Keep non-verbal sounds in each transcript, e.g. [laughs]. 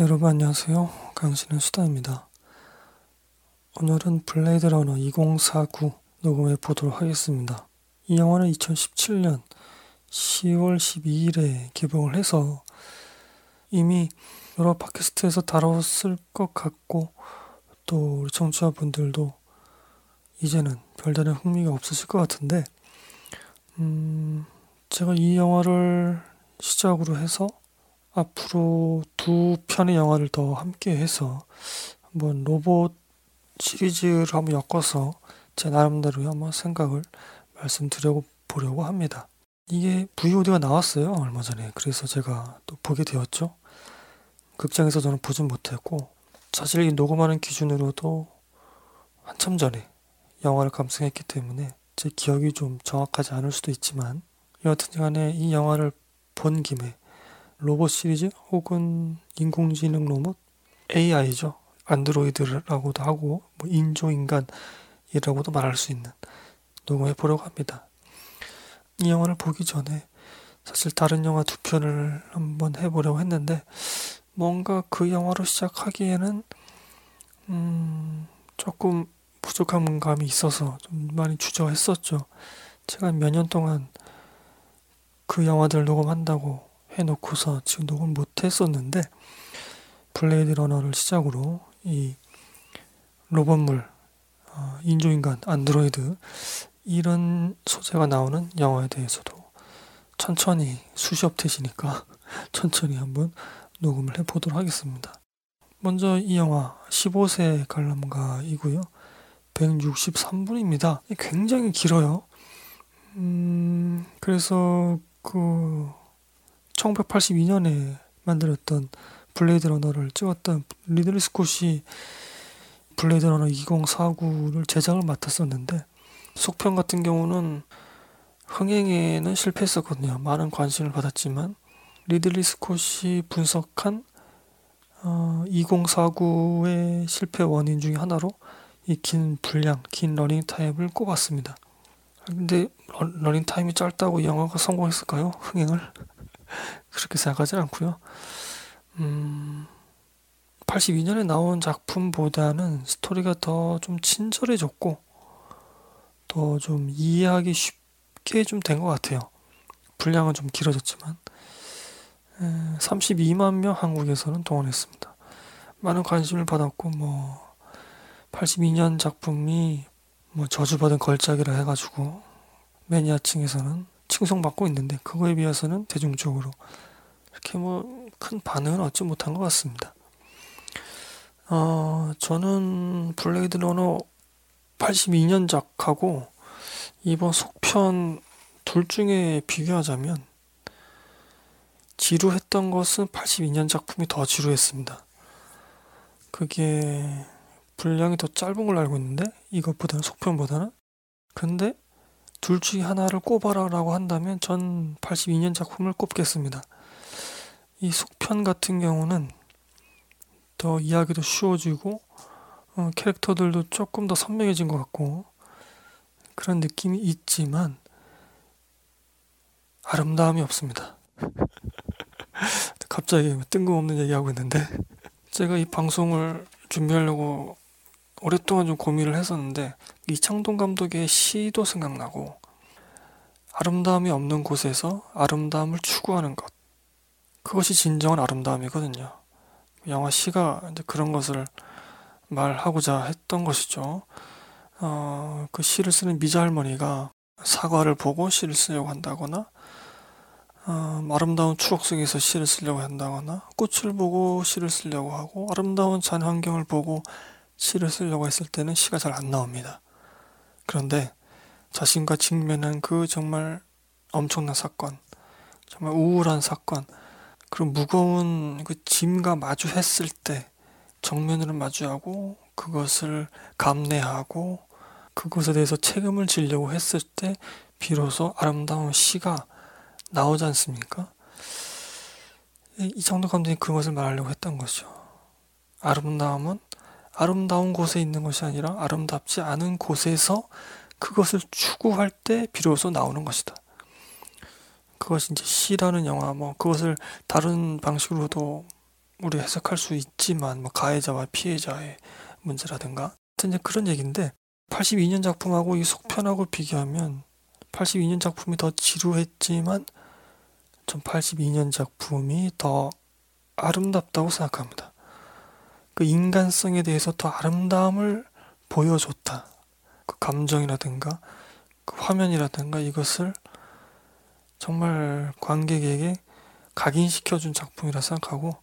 네, 여러분 안녕하세요. 강신의 수다입니다. 오늘은 블레이드 러너 2049 녹음해 보도록 하겠습니다. 이 영화는 2017년 10월 12일에 개봉을 해서 이미 여러 팟캐스트에서 다뤘을 것 같고 또 우리 청취자분들도 이제는 별다른 흥미가 없으실 것 같은데 음, 제가 이 영화를 시작으로 해서 앞으로 두 편의 영화를 더 함께 해서 한번 로봇 시리즈를 한번 엮어서 제 나름대로 한번 생각을 말씀드려 보려고 합니다. 이게 VOD가 나왔어요 얼마 전에 그래서 제가 또 보게 되었죠. 극장에서 저는 보진 못했고 사실 이 녹음하는 기준으로도 한참 전에 영화를 감상했기 때문에 제 기억이 좀 정확하지 않을 수도 있지만 여하튼 간에 이 영화를 본 김에 로봇 시리즈 혹은 인공지능 로봇 AI죠. 안드로이드라고도 하고 뭐 인조인간이라고도 말할 수 있는 녹음해 보려고 합니다. 이 영화를 보기 전에 사실 다른 영화 두 편을 한번 해보려고 했는데 뭔가 그 영화로 시작하기에는 음 조금 부족한 감이 있어서 좀 많이 주저했었죠. 제가 몇 년 동안 그 영화들 녹음한다고 해놓고서 지금 녹음 못 했었는데 블레이드 러너를 시작으로 이 로봇물, 어, 인조인간, 안드로이드 이런 소재가 나오는 영화에 대해서도 천천히 수시업태시니까 [laughs] 천천히 한번 녹음을 해보도록 하겠습니다. 먼저 이 영화 15세 관람가이고요. 163분입니다. 굉장히 길어요. 음, 그래서 그 1982년에 만들었던 블레이드 러너를 찍었던 리들리 스콧이 블레이드 러너 2049를 제작을 맡았었는데 속편 같은 경우는 흥행에는 실패했었거든요. 많은 관심을 받았지만 리들리 스콧이 분석한 어, 2049의 실패 원인 중의 하나로 이 긴 분량, 긴 러닝 타임을 꼽았습니다. 근데 러닝 타임이 짧다고 영화가 성공했을까요? 흥행을? 그렇게 생각하지 않고요. 음, 82년에 나온 작품보다는 스토리가 더 좀 친절해졌고 더 좀 이해하기 쉽게 좀 된 것 같아요. 분량은 좀 길어졌지만 32만 명 한국에서는 동원했습니다. 많은 관심을 받았고 뭐 82년 작품이 뭐 저주받은 걸작이라 해가지고 매니아층에서는 칭송받고 있는데 그거에 비해서는 대중적으로 이렇게 뭐 큰 반응은 얻지 못한 것 같습니다. 어, 저는 블레이드 러너 82년작하고 이번 속편 둘 중에 비교하자면 지루했던 것은 82년 작품이 더 지루했습니다. 그게 분량이 더 짧은 걸로 알고 있는데 이것보다는 속편보다는 근데 둘 중에 하나를 꼽아라라고 한다면 전 82년 작품을 꼽겠습니다. 이 속편 같은 경우는 더 이야기도 쉬워지고 어, 캐릭터들도 조금 더 선명해진 것 같고 그런 느낌이 있지만 아름다움이 없습니다. [laughs] 갑자기 뜬금없는 얘기하고 있는데 제가 이 방송을 준비하려고 오랫동안 좀 고민을 했었는데 이창동 감독의 시도 생각나고 아름다움이 없는 곳에서 아름다움을 추구하는 것 그것이 진정한 아름다움이거든요. 영화 시가 이제 그런 것을 말하고자 했던 것이죠. 어, 그 시를 쓰는 미자 할머니가 사과를 보고 시를 쓰려고 한다거나 어, 아름다운 추억 속에서 시를 쓰려고 한다거나 꽃을 보고 시를 쓰려고 하고 아름다운 잔 환경을 보고 시를 쓰려고 했을 때는 시가 잘 안 나옵니다. 그런데 자신과 직면한 그 정말 엄청난 사건, 정말 우울한 사건, 그리고 무거운 그 짐과 마주했을 때 정면으로 마주하고 그것을 감내하고 그것에 대해서 책임을 지려고 했을 때 비로소 아름다운 시가 나오지 않습니까? 이정도 감독이 그것을 말하려고 했던 거죠. 아름다움은 아름다운 곳에 있는 것이 아니라 아름답지 않은 곳에서 그것을 추구할 때 비로소 나오는 것이다. 그것이 이제 시라는 영화, 뭐 그것을 다른 방식으로도 우리 해석할 수 있지만 뭐 가해자와 피해자의 문제라든가 하여튼 이제 그런 얘기인데 82년 작품하고 이 속편하고 비교하면 82년 작품이 더 지루했지만 전 82년 작품이 더 아름답다고 생각합니다. 그 인간성에 대해서 더 아름다움을 보여줬다. 그 감정이라든가 그 화면이라든가 이것을 정말 관객에게 각인시켜준 작품이라 생각하고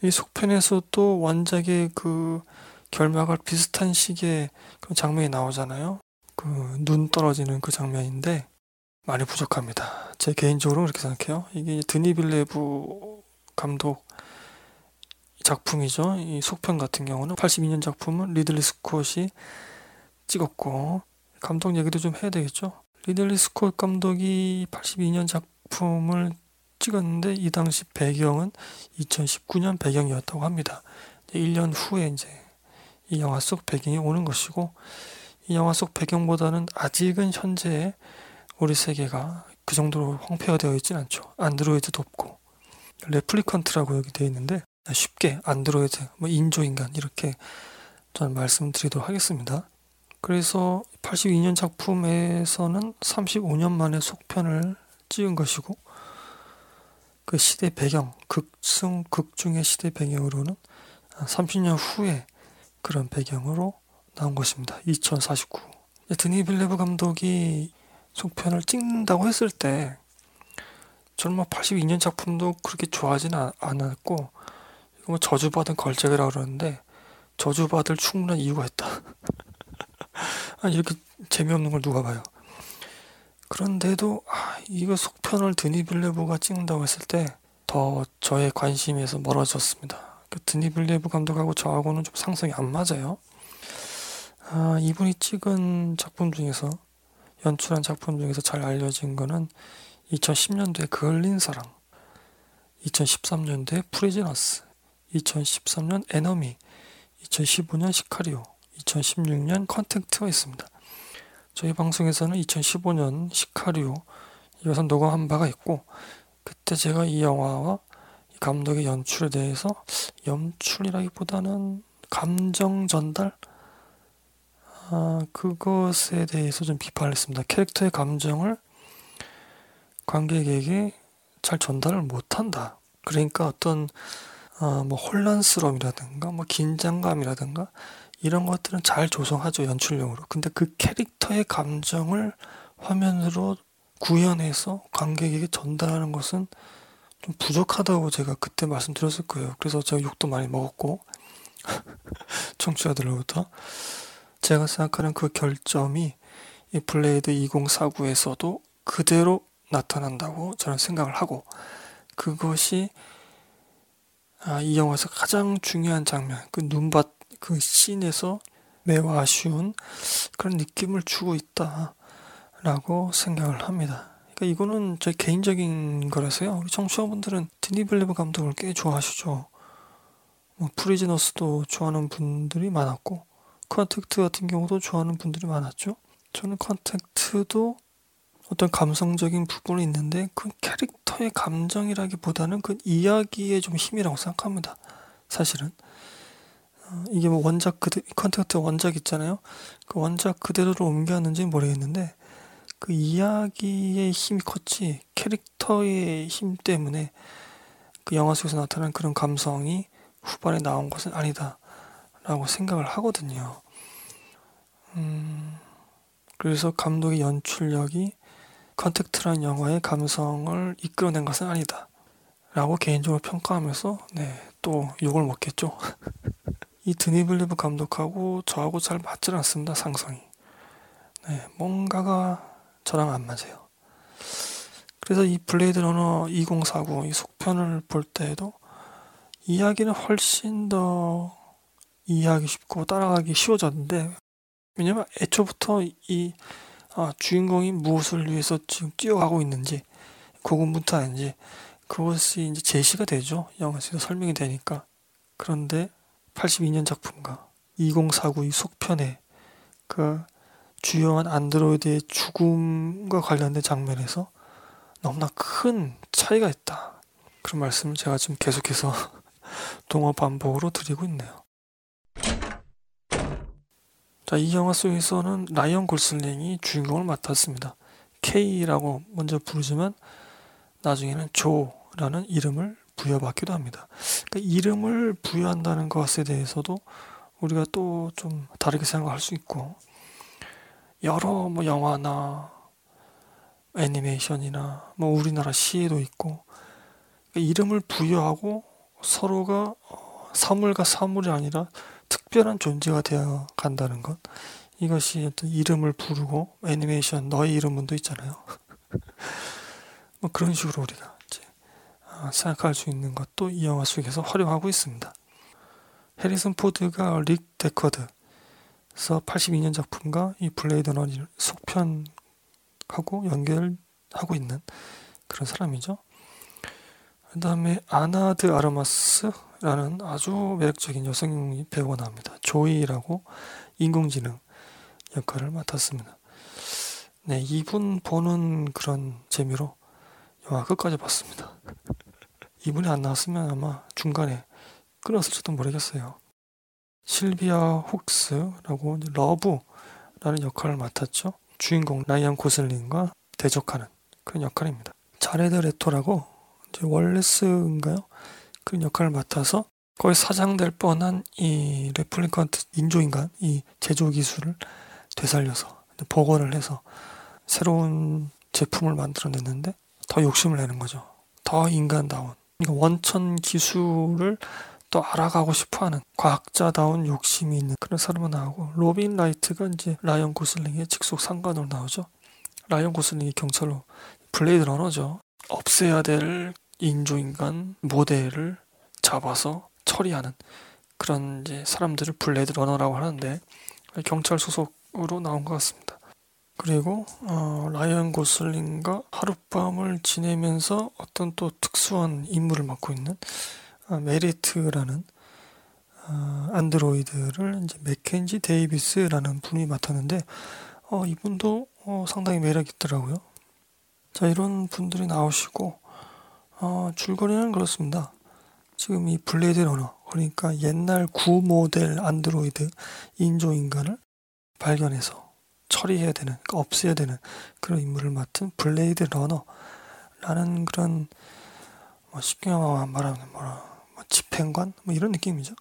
이 속편에서도 원작의 그 결말과 비슷한 시기에 그 장면이 나오잖아요. 그 눈 떨어지는 그 장면인데 많이 부족합니다. 제 개인적으로 그렇게 생각해요. 이게 드니 빌레브 감독 작품이죠. 이 속편 같은 경우는 82년 작품은 리들리 스콧이 찍었고 감독 얘기도 좀 해야 되겠죠. 리들리 스콧 감독이 82년 작품을 찍었는데 이 당시 배경은 2019년 배경이었다고 합니다. 1년 후에 이제 이 영화 속 배경이 오는 것이고 이 영화 속 배경보다는 아직은 현재 우리 세계가 그 정도로 황폐화되어 있진 않죠. 안드로이드도 없고 replicant라고 여기 되어 있는데 쉽게 안드로이드, 뭐 인조인간 이렇게 저는 말씀드리도록 하겠습니다. 그래서 82년 작품에서는 35년 만에 속편을 찍은 것이고 그 시대 배경, 극승 극중의 시대 배경으로는 30년 후에 그런 배경으로 나온 것입니다. 2049. 드니 빌레브 감독이 속편을 찍는다고 했을 때 저는 뭐 82년 작품도 그렇게 좋아하지는 않았고 뭐 저주받은 걸작이라 그러는데 저주받을 충분한 이유가 있다. [laughs] 아니 이렇게 재미없는 걸 누가 봐요. 그런데도 아, 이거 속편을 드니 빌레브가 찍는다고 했을 때 더 저의 관심에서 멀어졌습니다. 그 드니 빌레브 감독하고 저하고는 좀 상성이 안 맞아요. 아, 이분이 찍은 작품 중에서 연출한 작품 중에서 잘 알려진 거는 2010년도에 그을린 사랑, 2013년도에 프리즈너스, 2013년 에너미, 2015년 시카리오, 2016년 컨택트가 있습니다. 저희 방송에서는 2015년 시카리오 이것은 녹음한 바가 있고 그때 제가 이 영화와 이 감독의 연출에 대해서 연출이라기보다는 감정 전달 아, 그것에 대해서 좀 비판을 했습니다. 캐릭터의 감정을 관객에게 잘 전달을 못한다. 그러니까 어떤 어, 뭐 혼란스러움이라든가 뭐 긴장감이라든가 이런 것들은 잘 조성하죠 연출용으로. 근데 그 캐릭터의 감정을 화면으로 구현해서 관객에게 전달하는 것은 좀 부족하다고 제가 그때 말씀드렸을 거예요. 그래서 제가 욕도 많이 먹었고 [laughs] 청취자들로부터 제가 생각하는 그 결점이 이 블레이드 2049에서도 그대로 나타난다고 저는 생각을 하고 그것이 아, 이 영화에서 가장 중요한 장면, 그 눈밭 그 씬에서 매우 아쉬운 그런 느낌을 주고 있다라고 생각을 합니다. 그러니까 이거는 제 개인적인 거라서요. 우리 청취자분들은 드니 빌레브 감독을 꽤 좋아하시죠. 뭐 프리즈너스도 좋아하는 분들이 많았고 컨택트 같은 경우도 좋아하는 분들이 많았죠. 저는 컨택트도 어떤 감성적인 부분이 있는데 그 캐릭터의 감정이라기보다는 그 이야기에 좀 힘이라고 생각합니다. 사실은 어, 이게 뭐 원작 그대 컨택트 원작 있잖아요. 그 원작 그대로로 옮겨왔는지 모르겠는데 그 이야기의 힘이 컸지 캐릭터의 힘 때문에 그 영화 속에서 나타난 그런 감성이 후반에 나온 것은 아니다라고 생각을 하거든요. 음, 그래서 감독의 연출력이 컨택트란 영화의 감성을 이끌어낸 것은 아니다. 라고 개인적으로 평가하면서 네, 또 욕을 먹겠죠. [laughs] 이 드니 빌레브 감독하고 저하고 잘 맞질 않습니다. 상성이. 네, 뭔가가 저랑 안 맞아요. 그래서 이 블레이드 러너 2049 이 속편을 볼 때에도 이야기는 훨씬 더 이해하기 쉽고 따라가기 쉬워졌는데 왜냐면 애초부터 이 아, 주인공이 무엇을 위해서 지금 뛰어가고 있는지 그것부터 아닌지 그것이 이제 제시가 되죠. 영화에서 설명이 되니까. 그런데 82년 작품과 2049이 속편에 그 주요한 안드로이드의 죽음과 관련된 장면에서 너무나 큰 차이가 있다. 그런 말씀을 제가 지금 계속해서 [laughs] 동화 반복으로 드리고 있네요. 자, 이 영화 속에서는 라이언 골슬링이 주인공을 맡았습니다. K라고 먼저 부르지만 나중에는 조라는 이름을 부여받기도 합니다. 그러니까 이름을 부여한다는 것에 대해서도 우리가 또 좀 다르게 생각할 수 있고 여러 뭐 영화나 애니메이션이나 뭐 우리나라 시에도 있고 그러니까 이름을 부여하고 서로가 어, 사물과 사물이 아니라 특별한 존재가 되어 간다는 것 이것이 어떤 이름을 부르고 애니메이션 너의 이름은도 있잖아요. [laughs] 뭐 그런 식으로 우리가 이제 아, 생각할 수 있는 것도 이 영화 속에서 활용하고 있습니다. 해리슨 포드가 릭 데커드에서 82년 작품과 이 블레이드 러너 속편하고 연결하고 있는 그런 사람이죠. 그 다음에 아나 데 아르마스 라는 아주 매력적인 여성 배우가 나옵니다. 조이라고 인공지능 역할을 맡았습니다. 네, 이분 보는 그런 재미로 영화 끝까지 봤습니다. [laughs] 이분이 안 나왔으면 아마 중간에 끊었을지도 모르겠어요. 실비아 혹스라고 러브라는 역할을 맡았죠. 주인공 라이언 고슬링과 대적하는 그런 역할입니다. 자레드 레토라고 이제 월레스인가요? 그런 역할을 맡아서 거의 사장될 뻔한 이 replicant 인조인간 이 제조 기술을 되살려서 복원을 해서 새로운 제품을 만들어냈는데 더 욕심을 내는 거죠. 더 인간다운 원천 기술을 또 알아가고 싶어하는 과학자다운 욕심이 있는 그런 사람은 나오고 로빈 라이트가 이제 라이언 고슬링의 직속 상관으로 나오죠. 라이언 고슬링이 경찰로 블레이드 러너죠. 없애야 될 인조인간 모델을 잡아서 처리하는 그런 이제 사람들을 블레이드 러너라고 하는데 경찰 소속으로 나온 것 같습니다. 그리고 어, 라이언 고슬링과 하룻밤을 지내면서 어떤 또 특수한 임무를 맡고 있는 어, 메리트라는 어, 안드로이드를 이제 맥켄지 데이비스라는 분이 맡았는데 어, 이분도 어, 상당히 매력 있더라고요. 자 이런 분들이 나오시고 어, 줄거리는 그렇습니다. 지금 이 블레이드 러너 그러니까 옛날 구 모델 안드로이드 인조 인간을 발견해서 처리해야 되는 그러니까 없애야 되는 그런 임무를 맡은 블레이드 러너라는 그런 뭐 쉽게 말하면 뭐라 집행관 뭐 이런 느낌이죠.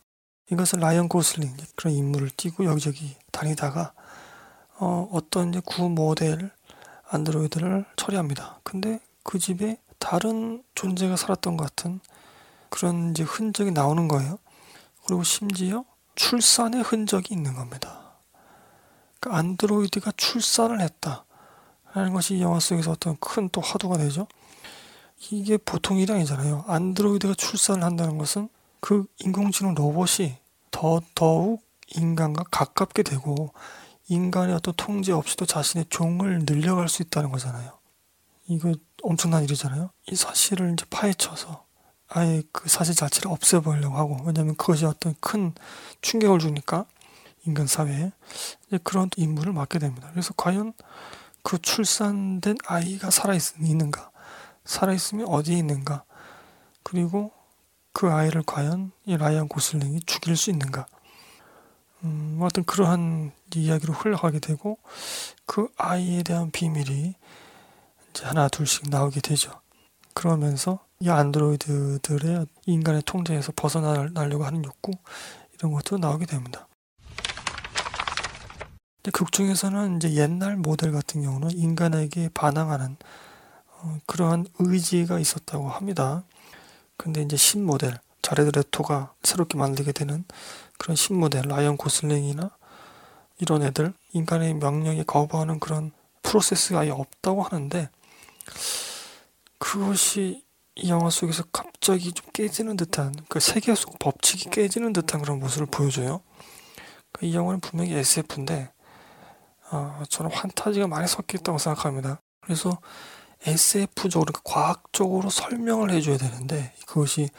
이것은 라이언 고슬링 그런 임무를 띄고 여기저기 다니다가 어, 어떤 이제 구 모델 안드로이드를 처리합니다. 근데 그 집에 다른 존재가 살았던 것 같은 그런 이제 흔적이 나오는 거예요. 그리고 심지어 출산의 흔적이 있는 겁니다. 그러니까 안드로이드가 출산을 했다. 라는 것이 이 영화 속에서 어떤 큰 또 화두가 되죠. 이게 보통 일이 아니잖아요. 안드로이드가 출산을 한다는 것은 그 인공지능 로봇이 더, 더욱 인간과 가깝게 되고 인간의 어떤 통제 없이도 자신의 종을 늘려갈 수 있다는 거잖아요. 이거 엄청난 일이잖아요. 이 사실을 이제 파헤쳐서 아예 그 사실 자체를 없애버리려고 하고 왜냐하면 그것이 어떤 큰 충격을 주니까 인간 사회에 그런 임무를 맡게 됩니다. 그래서 과연 그 출산된 아이가 살아있는가 살아있으면 어디에 있는가? 그리고 그 아이를 과연 이 라이언 고슬링이 죽일 수 있는가? 음, 뭐 어떤 그러한 이야기로 흘러가게 되고 그 아이에 대한 비밀이 하나 둘씩 나오게 되죠. 그러면서 이 안드로이드들의 인간의 통제에서 벗어나려고 하는 욕구 이런 것도 나오게 됩니다. 극 중에서는 이제 옛날 모델 같은 경우는 인간에게 반항하는 어, 그러한 의지가 있었다고 합니다. 근데 이제 신모델, 자레드 레토가 새롭게 만들게 되는 그런 신모델, 라이언 고슬링이나 이런 애들, 인간의 명령에 거부하는 그런 프로세스가 아예 없다고 하는데, 그것이 이 영화 속에서 갑자기 좀 깨지는 듯한, 그 세계 속 법칙이 깨지는 듯한 그런 모습을 보여줘요. 이 영화는 분명히 SF인데, 어, 저는 환타지가 많이 섞여 있다고 생각합니다. 그래서 SF적으로 그러니까 과학적으로 설명을 해줘야 되는데 그것이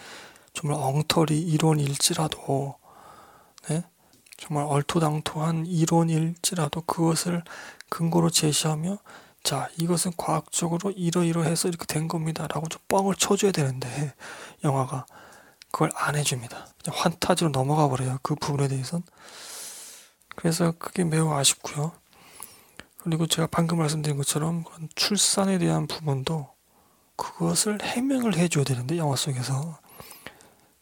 정말 엉터리 이론일지라도 네? 정말 얼토당토한 이론일지라도 그것을 근거로 제시하며 자 이것은 과학적으로 이러이러해서 이렇게 된 겁니다 라고 좀 뻥을 쳐줘야 되는데 영화가 그걸 안 해줍니다. 환타지로 넘어가 버려요. 그 부분에 대해선. 그래서 그게 매우 아쉽고요. 그리고 제가 방금 말씀드린 것처럼 출산에 대한 부분도 그것을 해명을 해줘야 되는데 영화 속에서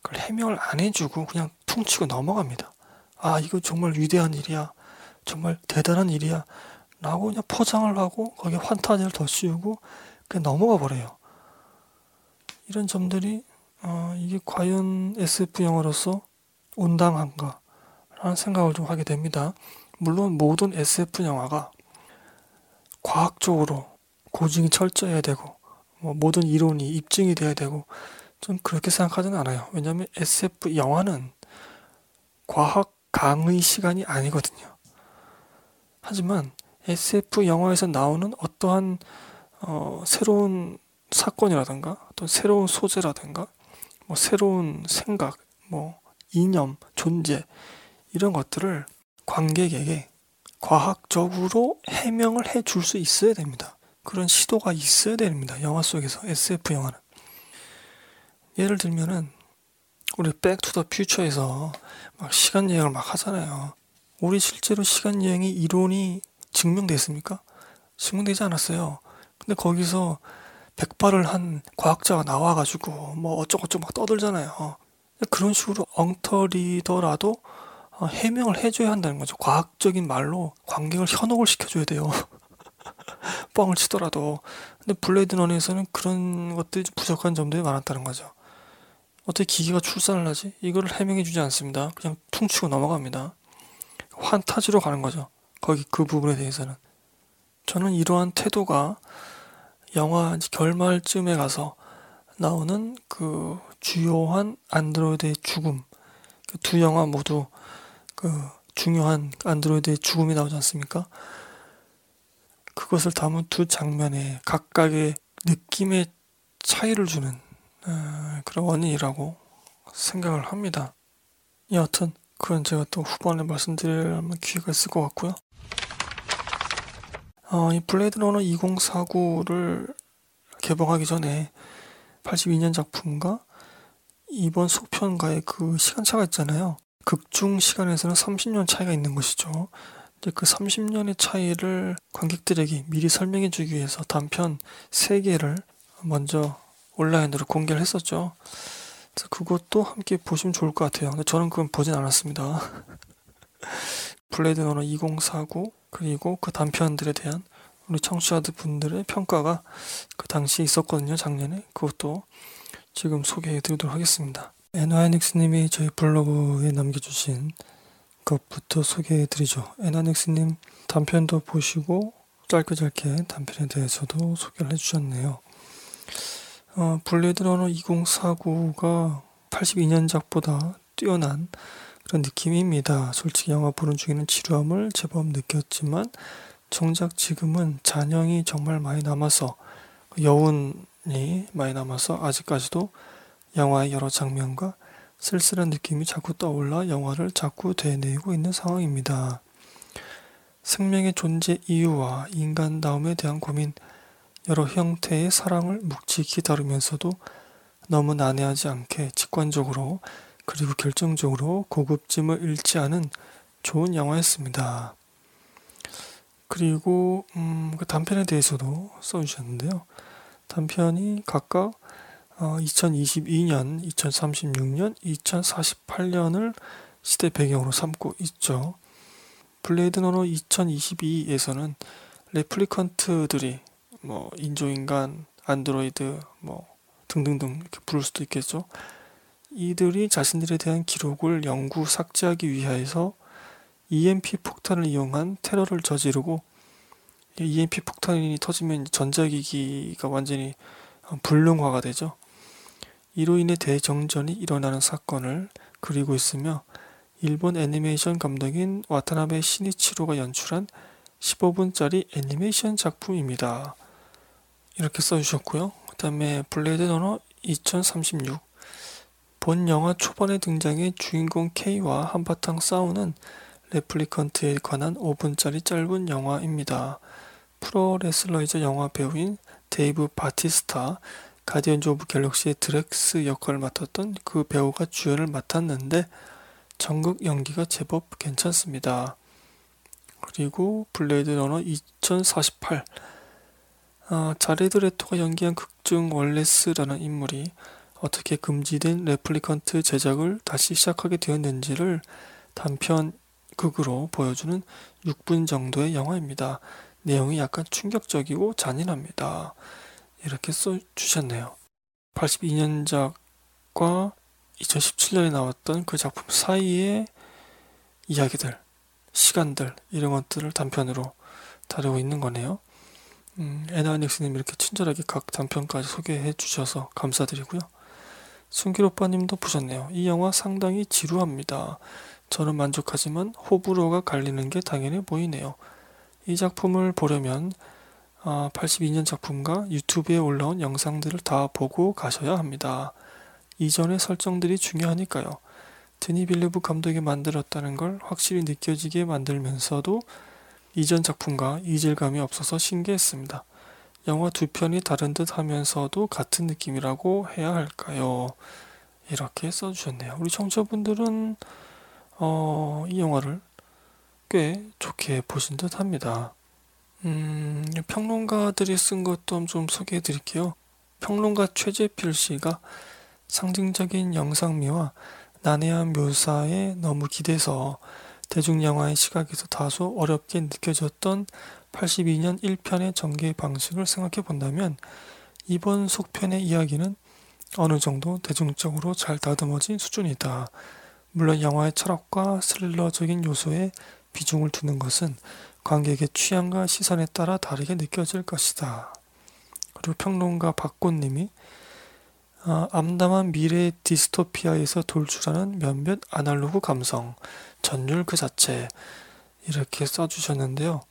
그걸 해명을 안 해주고 그냥 퉁치고 넘어갑니다. 아 이거 정말 위대한 일이야. 정말 대단한 일이야. 라고 그냥 포장을 하고 거기에 환타지를 더 씌우고 그냥 넘어가 버려요. 이런 점들이 어, 이게 과연 SF 영화로서 온당한가 라는 생각을 좀 하게 됩니다. 물론 모든 SF 영화가 과학적으로 고증이 철저해야 되고 뭐 모든 이론이 입증이 돼야 되고 좀 그렇게 생각하지는 않아요. 왜냐하면 SF 영화는 과학 강의 시간이 아니거든요. 하지만 SF 영화에서 나오는 어떠한 어, 새로운 사건이라든가 또 새로운 소재라든가 뭐 새로운 생각, 뭐 이념, 존재 이런 것들을 관객에게 과학적으로 해명을 해 줄 수 있어야 됩니다. 그런 시도가 있어야 됩니다. 영화 속에서 SF 영화는 예를 들면은 우리 백투더 퓨처에서 막 시간 여행을 막 하잖아요. 우리 실제로 시간 여행이 이론이 증명됐습니까? 증명되지 않았어요. 근데 거기서 백발을 한 과학자가 나와가지고 뭐 어쩌고저쩌고 막 떠들잖아요. 그런 식으로 엉터리더라도 어, 해명을 해줘야 한다는 거죠. 과학적인 말로 관객을 현혹을 시켜줘야 돼요. [laughs] 뻥을 치더라도. 근데 블레이드 런에서는 그런 것들이 부족한 점들이 많았다는 거죠. 어떻게 기계가 출산을 하지? 이거를 해명해주지 않습니다. 그냥 퉁치고 넘어갑니다. 환타지로 가는 거죠. 거기 그 부분에 대해서는. 저는 이러한 태도가 영화 결말쯤에 가서 나오는 그 주요한 안드로이드의 죽음 그 두 영화 모두 그 중요한 안드로이드의 죽음이 나오지 않습니까? 그것을 담은 두 장면에 각각의 느낌의 차이를 주는 어, 그런 원인이라고 생각을 합니다. 여하튼 그건 제가 또 후반에 말씀드릴 기회가 있을 것 같고요. 어, 이 블레이드 러너 2049를 개봉하기 전에 82년 작품과 이번 속편과의 그 시간차가 있잖아요. 극중 시간에서는 30년 차이가 있는 것이죠. 이제 그 30년의 차이를 관객들에게 미리 설명해 주기 위해서 단편 3개를 먼저 온라인으로 공개를 했었죠. 그것도 함께 보시면 좋을 것 같아요. 근데 저는 그건 보진 않았습니다. [laughs] 블레이드 러너 2049 그리고 그 단편들에 대한 우리 청취자들 분들의 평가가 그 당시에 있었거든요. 작년에. 그것도 지금 소개해 드리도록 하겠습니다. 에나이닉스님이 저희 블로그에 남겨주신 것부터 소개해 드리죠. 에나닉스님 단편도 보시고 짧게 짧게 단편에 대해서도 소개를 해주셨네요. 어, 블레이드 러너 2049가 82년작보다 뛰어난 그런 느낌입니다. 솔직히 영화 보는 중에는 지루함을 제법 느꼈지만 정작 지금은 잔영이 정말 많이 남아서 여운이 많이 남아서 아직까지도 영화의 여러 장면과 쓸쓸한 느낌이 자꾸 떠올라 영화를 자꾸 되뇌고 있는 상황입니다. 생명의 존재 이유와 인간다움에 대한 고민, 여러 형태의 사랑을 묵직히 다루면서도 너무 난해하지 않게 직관적으로 그리고 결정적으로 고급짐을 잃지 않은 좋은 영화였습니다. 그리고 음, 그 단편에 대해서도 써주셨는데요. 단편이 각각 어, 2022년, 2036년, 2048년을 시대 배경으로 삼고 있죠. 블레이드 러너 2022에서는 replicant들이 뭐 인조인간, 안드로이드 뭐 등등등 이렇게 부를 수도 있겠죠. 이들이 자신들에 대한 기록을 영구 삭제하기 위하여서 EMP 폭탄을 이용한 테러를 저지르고 EMP 폭탄이 터지면 전자기기가 완전히 불능화가 되죠. 이로 인해 대정전이 일어나는 사건을 그리고 있으며 일본 애니메이션 감독인 와타나베 시니치로가 연출한 15분짜리 애니메이션 작품입니다. 이렇게 써주셨고요. 그 다음에 블레이드 러너 2036 본 영화 초반에 등장해 주인공 K와 한바탕 싸우는 replicant에 관한 5분짜리 짧은 영화입니다. 프로 레슬러이자 영화 배우인 데이브 바티스타 가디언즈 오브 갤럭시의 드렉스 역할을 맡았던 그 배우가 주연을 맡았는데 정극 연기가 제법 괜찮습니다. 그리고 블레이드 러너 2048 아, 자레드 레토가 연기한 극중 월레스라는 인물이 어떻게 금지된 replicant 제작을 다시 시작하게 되었는지를 단편 극으로 보여주는 6분 정도의 영화입니다. 내용이 약간 충격적이고 잔인합니다. 이렇게 써주셨네요. 82년작과 2017년에 나왔던 그 작품 사이의 이야기들, 시간들, 이런 것들을 단편으로 다루고 있는 거네요. 음, 에나닉스님 이렇게 친절하게 각 단편까지 소개해 주셔서 감사드리고요. 순길 오빠님도 보셨네요. 이 영화 상당히 지루합니다. 저는 만족하지만 호불호가 갈리는 게 당연해 보이네요. 이 작품을 보려면 82년 아, 작품과 유튜브에 올라온 영상들을 다 보고 가셔야 합니다. 이전의 설정들이 중요하니까요. 드니 빌리브 감독이 만들었다는 걸 확실히 느껴지게 만들면서도 이전 작품과 이질감이 없어서 신기했습니다. 영화 두 편이 다른 듯 하면서도 같은 느낌이라고 해야 할까요? 이렇게 써주셨네요. 우리 청취자분들은 어, 이 영화를 꽤 좋게 보신 듯 합니다. 음, 평론가들이 쓴 것도 좀 소개해 드릴게요. 평론가 최재필 씨가 상징적인 영상미와 난해한 묘사에 너무 기대서 대중영화의 시각에서 다소 어렵게 느껴졌던 82년 1편의 전개 방식을 생각해 본다면 이번 속편의 이야기는 어느 정도 대중적으로 잘 다듬어진 수준이다. 물론 영화의 철학과 스릴러적인 요소에 비중을 두는 것은 관객의 취향과 시선에 따라 다르게 느껴질 것이다. 그리고 평론가 박꽃님이 아, 암담한 미래 디스토피아에서 돌출하는 몇몇 아날로그 감성, 전율 그 자체 이렇게 써주셨는데요.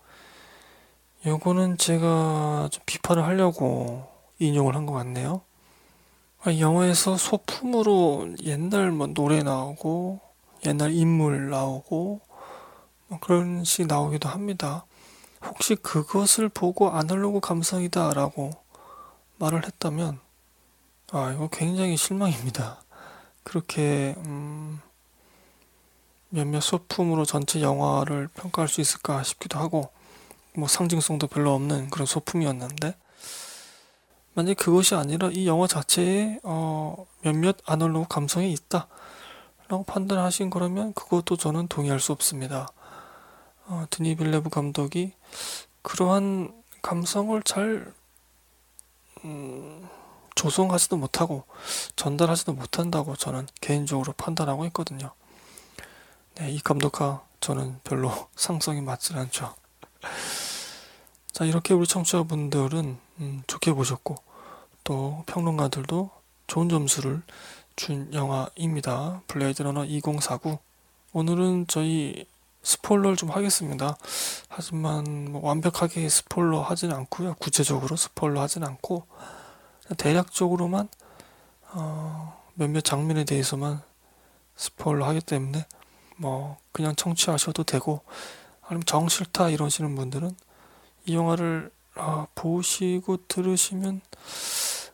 요거는 제가 좀 비판을 하려고 인용을 한 것 같네요. 아, 영화에서 소품으로 옛날 뭐 노래 나오고 옛날 인물 나오고 뭐 그런 식 나오기도 합니다. 혹시 그것을 보고 아날로그 감성이다라고 말을 했다면 아 이거 굉장히 실망입니다. 그렇게 음, 몇몇 소품으로 전체 영화를 평가할 수 있을까 싶기도 하고 뭐 상징성도 별로 없는 그런 소품이었는데 만약 그것이 아니라 이 영화 자체에 어, 몇몇 아날로그 감성이 있다 라고 판단하신 거라면 그것도 저는 동의할 수 없습니다. 어, 드니 빌레브 감독이 그러한 감성을 잘 음, 조성하지도 못하고 전달하지도 못한다고 저는 개인적으로 판단하고 있거든요. 네, 이 감독과 저는 별로 [laughs] 상성이 맞지 않죠. 자, 이렇게 우리 청취자분들은 음, 좋게 보셨고 또 평론가들도 좋은 점수를 준 영화입니다. 블레이드 러너 2049. 오늘은 저희 스포일러를 좀 하겠습니다. 하지만 뭐 완벽하게 스포일러 하진 않고요. 구체적으로 스포일러 하진 않고 대략적으로만 어, 몇몇 장면에 대해서만 스포일러 하기 때문에 뭐 그냥 청취하셔도 되고 아니면 정 싫다 이러시는 분들은 이 영화를 아, 보시고 들으시면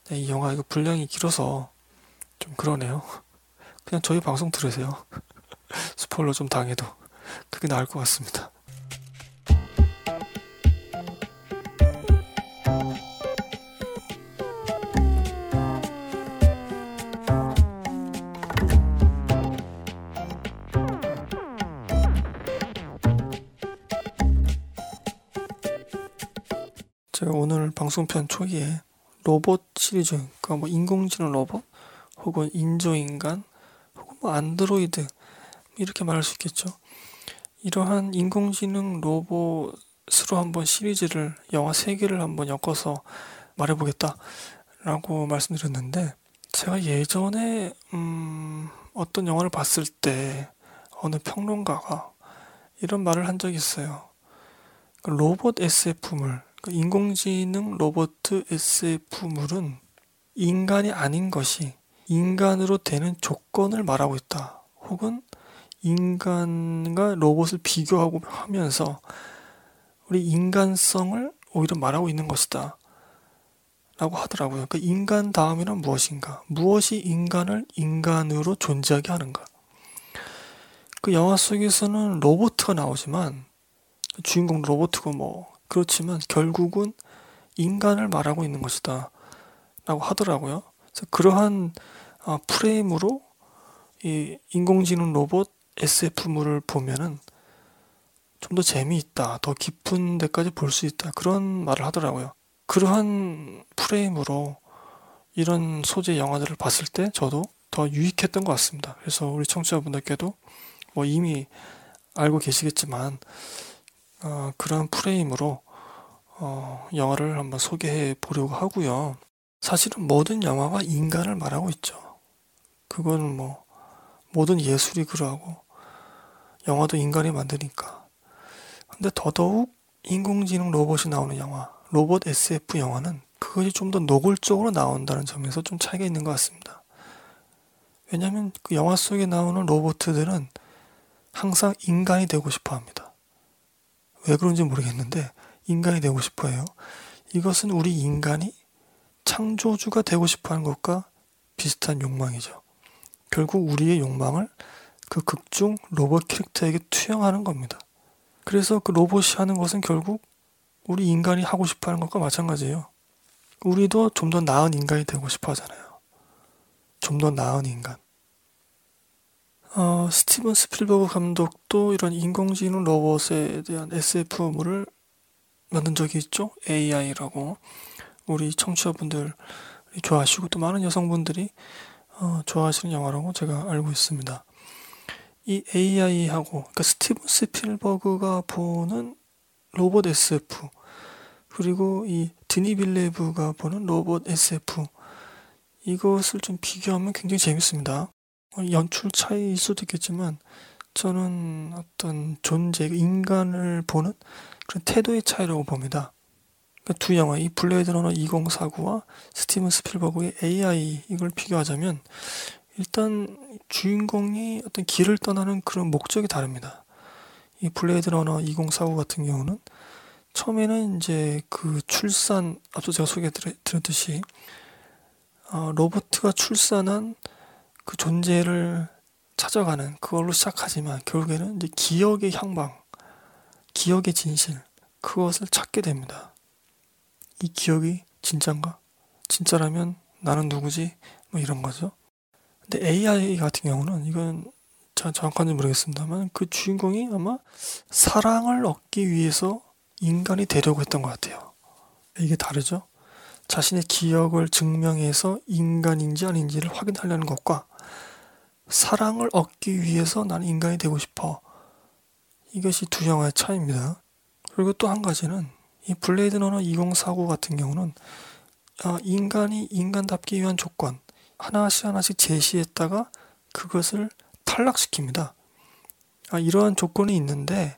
네, 이 영화 이거 분량이 길어서 좀 그러네요. 그냥 저희 방송 들으세요. [laughs] 스포일러 좀 당해도. 그게 나을 것 같습니다. 제가 오늘 방송편 초기에 로봇 시리즈, 그러니까 뭐 인공지능 로봇, 혹은 인조인간, 혹은 뭐 안드로이드 이렇게 말할 수 있겠죠. 이러한 인공지능 로봇으로 한번 시리즈를 영화 세 개를 한번 엮어서 말해보겠다 라고 말씀드렸는데 제가 예전에 음, 어떤 영화를 봤을 때 어느 평론가가 이런 말을 한 적이 있어요. 그러니까 로봇 SF물, 인공지능 로봇 SF물은 인간이 아닌 것이 인간으로 되는 조건을 말하고 있다. 혹은 인간과 로봇을 비교하고 하면서 우리 인간성을 오히려 말하고 있는 것이다. 라고 하더라고요. 그 인간 다음에는 무엇인가? 무엇이 인간을 인간으로 존재하게 하는가? 그 영화 속에서는 로보트가 나오지만 주인공 로보트고 뭐 그렇지만 결국은 인간을 말하고 있는 것이다 라고 하더라고요. 그래서 그러한 어, 프레임으로 이 인공지능 로봇 SF물을 보면은 좀 더 재미있다, 더 깊은 데까지 볼 수 있다 그런 말을 하더라고요. 그러한 프레임으로 이런 소재 영화들을 봤을 때 저도 더 유익했던 것 같습니다. 그래서 우리 청취자분들께도 뭐 이미 알고 계시겠지만 어, 그런 프레임으로 어, 영화를 한번 소개해 보려고 하고요. 사실은 모든 영화가 인간을 말하고 있죠. 그거는 뭐 모든 예술이 그러하고 영화도 인간이 만드니까. 근데 더더욱 인공지능 로봇이 나오는 영화, 로봇 SF 영화는 그것이 좀 더 노골적으로 나온다는 점에서 좀 차이가 있는 것 같습니다. 왜냐하면 그 영화 속에 나오는 로봇들은 항상 인간이 되고 싶어 합니다. 왜 그런지 모르겠는데 인간이 되고 싶어 해요. 이것은 우리 인간이 창조주가 되고 싶어 하는 것과 비슷한 욕망이죠. 결국 우리의 욕망을 그 극중 로봇 캐릭터에게 투영하는 겁니다. 그래서 그 로봇이 하는 것은 결국 우리 인간이 하고 싶어 하는 것과 마찬가지예요. 우리도 좀 더 나은 인간이 되고 싶어 하잖아요. 좀 더 나은 인간. 어, 스티븐 스필버그 감독도 이런 인공지능 로봇에 대한 SF물을 만든 적이 있죠. AI라고. 우리 청취자분들 좋아하시고 또 많은 여성분들이 어, 좋아하시는 영화라고 제가 알고 있습니다. 이 AI하고 그러니까 스티븐 스필버그가 보는 로봇 SF 그리고 이 드니 빌뇌브가 보는 로봇 SF 이것을 좀 비교하면 굉장히 재밌습니다. 어, 연출 차이일 수도 있겠지만 저는 어떤 존재, 인간을 보는 그런 태도의 차이라고 봅니다. 그러니까 두 영화, 이 블레이드 러너 2049와 스티븐 스필버그의 AI 이걸 비교하자면 일단 주인공이 어떤 길을 떠나는 그런 목적이 다릅니다. 이 블레이드 러너 2049 같은 경우는 처음에는 이제 그 출산 앞서 제가 소개 드렸듯이 어, 로보트가 출산한 그 존재를 찾아가는 그걸로 시작하지만 결국에는 이제 기억의 향방, 기억의 진실 그것을 찾게 됩니다. 이 기억이 진짠가? 진짜라면 나는 누구지? 뭐 이런 거죠. 근데 AI 같은 경우는 이건 자, 정확한지 모르겠습니다만 그 주인공이 아마 사랑을 얻기 위해서 인간이 되려고 했던 것 같아요. 이게 다르죠? 자신의 기억을 증명해서 인간인지 아닌지를 확인하려는 것과 사랑을 얻기 위해서 나는 인간이 되고 싶어. 이것이 두 영화의 차이입니다. 그리고 또 한 가지는 이 블레이드 러너 2049 같은 경우는 아, 인간이 인간답기 위한 조건 하나씩 하나씩 제시했다가 그것을 탈락시킵니다. 아, 이러한 조건이 있는데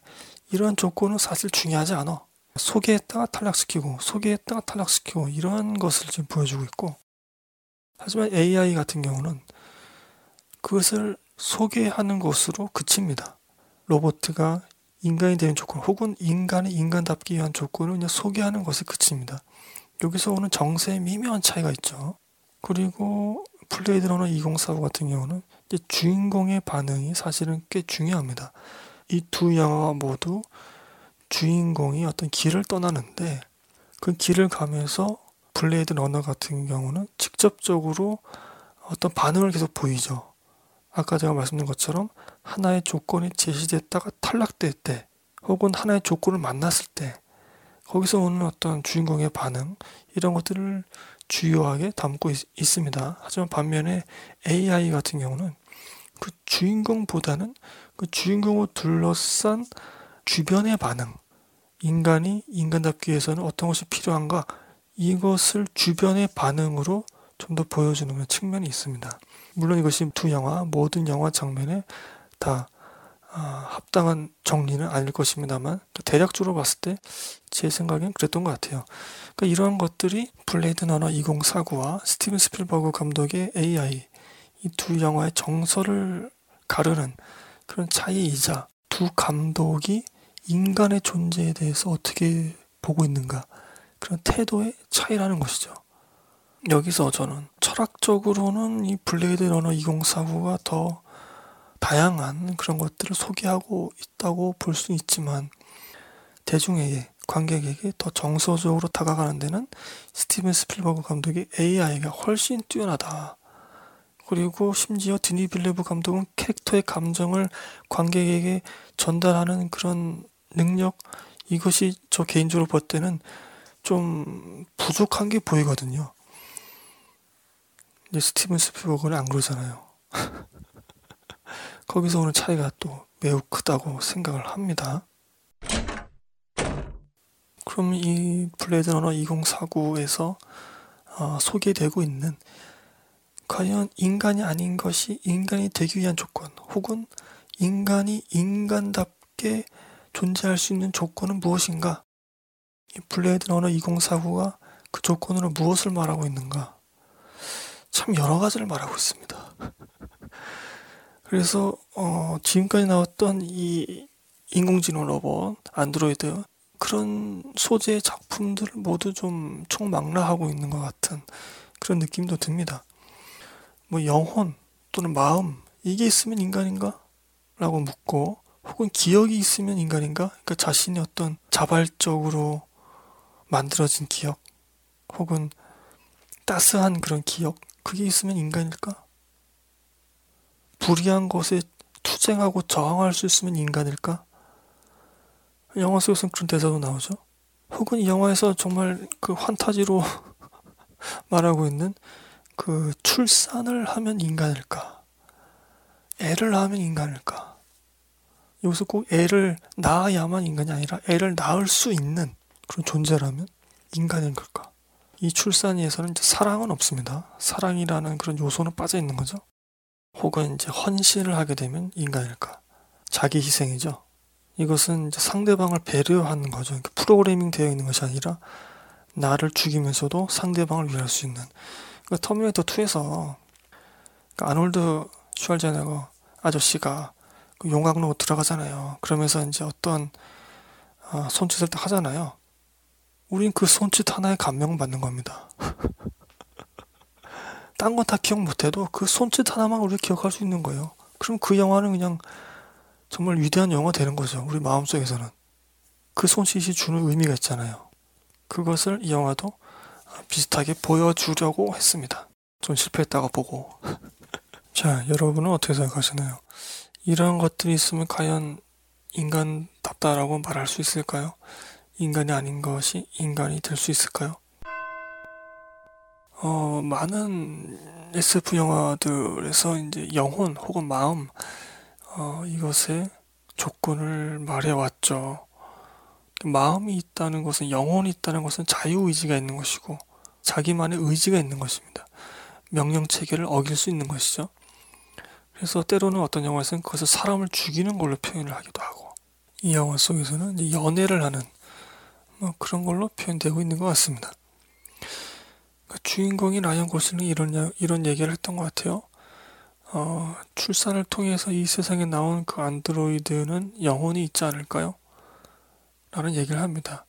이러한 조건은 사실 중요하지 않아. 소개했다가 탈락시키고 소개했다가 탈락시키고 이러한 것을 지금 보여주고 있고 하지만 AI 같은 경우는 그것을 소개하는 것으로 그칩니다. 로보트가 인간이 되는 조건 혹은 인간이 인간답기 위한 조건을 그냥 소개하는 것에 그칩니다. 여기서 오는 정서의 미묘한 차이가 있죠. 그리고 블레이드 러너 2049 같은 경우는 주인공의 반응이 사실은 꽤 중요합니다. 이 두 영화 모두 주인공이 어떤 길을 떠나는데 그 길을 가면서 블레이드 러너 같은 경우는 직접적으로 어떤 반응을 계속 보이죠. 아까 제가 말씀드린 것처럼 하나의 조건이 제시됐다가 탈락될 때 혹은 하나의 조건을 만났을 때 거기서 오는 어떤 주인공의 반응 이런 것들을 주요하게 담고 있, 습니다 하지만 반면에 AI 같은 경우는 그 주인공보다는 그 주인공을 둘러싼 주변의 반응 인간이 인간답기 위해서는 어떤 것이 필요한가 이것을 주변의 반응으로 좀 더 보여주는 측면이 있습니다. 물론 이것이 두 영화 모든 영화 장면에 다 아, 합당한 정리는 아닐 것입니다만 대략적으로 봤을 때 제 생각엔 그랬던 것 같아요. 그러니까 이러한 것들이 블레이드 러너 2049와 스티븐 스필버그 감독의 AI 이 두 영화의 정서를 가르는 그런 차이이자 두 감독이 인간의 존재에 대해서 어떻게 보고 있는가 그런 태도의 차이라는 것이죠. 여기서 저는 철학적으로는 이 블레이드 러너 2049가 더 다양한 그런 것들을 소개하고 있다고 볼 수 있지만 대중에게 관객에게 더 정서적으로 다가가는 데는 스티븐 스필버그 감독의 AI가 훨씬 뛰어나다. 그리고 심지어 드니 빌레브 감독은 캐릭터의 감정을 관객에게 전달하는 그런 능력 이것이 저 개인적으로 볼 때는 좀 부족한 게 보이거든요. 이제 스티븐 스필버그는 안 그러잖아요. [laughs] 거기서 오는 차이가 또 매우 크다고 생각을 합니다. 그럼 이 블레이드 러너 2049에서 어, 소개되고 있는 과연 인간이 아닌 것이 인간이 되기 위한 조건 혹은 인간이 인간답게 존재할 수 있는 조건은 무엇인가? 이 블레이드 러너 2049가 그 조건으로 무엇을 말하고 있는가? 참 여러 가지를 말하고 있습니다. 그래서 어, 지금까지 나왔던 이 인공지능 로봇, 안드로이드 그런 소재의 작품들을 모두 좀 총망라하고 있는 것 같은 그런 느낌도 듭니다. 뭐 영혼 또는 마음 이게 있으면 인간인가? 라고 묻고 혹은 기억이 있으면 인간인가? 그러니까 자신이 어떤 자발적으로 만들어진 기억 혹은 따스한 그런 기억 그게 있으면 인간일까? 불이한 것에 투쟁하고 저항할 수 있으면 인간일까? 영화 속에서는 그런 대사도 나오죠. 혹은 이 영화에서 정말 그 환타지로 [laughs] 말하고 있는 그 출산을 하면 인간일까? 애를 낳으면 인간일까? 여기서 꼭 애를 낳아야만 인간이 아니라 애를 낳을 수 있는 그런 존재라면 인간인 걸까? 이 출산에서는 이제 사랑은 없습니다. 사랑이라는 그런 요소는 빠져 있는 거죠. 혹은 이제 헌신을 하게 되면 인간일까? 자기 희생이죠. 이것은 상대방을 배려하는 거죠. 그러니까 프로그래밍 되어 있는 것이 아니라 나를 죽이면서도 상대방을 위할 수 있는. 그러니까 터미네이터 2에서 그러니까 아놀드 슈왈제네거 아저씨가 그 용광로 들어가잖아요. 그러면서 이제 어떤 어, 손짓을 딱 하잖아요. 우린 그 손짓 하나에 감명받는 겁니다. [laughs] 딴 건 다 기억 못해도 그 손짓 하나만 우리가 기억할 수 있는 거예요. 그럼 그 영화는 그냥 정말 위대한 영화 되는 거죠. 우리 마음속에서는. 그 손짓이 주는 의미가 있잖아요. 그것을 이 영화도 비슷하게 보여주려고 했습니다. 좀 실패했다고 보고. [laughs] 자, 여러분은 어떻게 생각하시나요? 이러한 것들이 있으면 과연 인간답다라고 말할 수 있을까요? 인간이 아닌 것이 인간이 될 수 있을까요? 어, 많은 SF 영화들에서 이제 영혼 혹은 마음, 어, 이것의 조건을 말해왔죠. 마음이 있다는 것은, 영혼이 있다는 것은 자유의지가 있는 것이고, 자기만의 의지가 있는 것입니다. 명령 체계를 어길 수 있는 것이죠. 그래서 때로는 어떤 영화에서는 그것을 사람을 죽이는 걸로 표현을 하기도 하고, 이 영화 속에서는 연애를 하는 뭐 그런 걸로 표현되고 있는 것 같습니다. 그 주인공인 라이언 고슬링이 이런, 이런 얘기를 했던 것 같아요. 어, 출산을 통해서 이 세상에 나온 그 안드로이드는 영혼이 있지 않을까요? 라는 얘기를 합니다.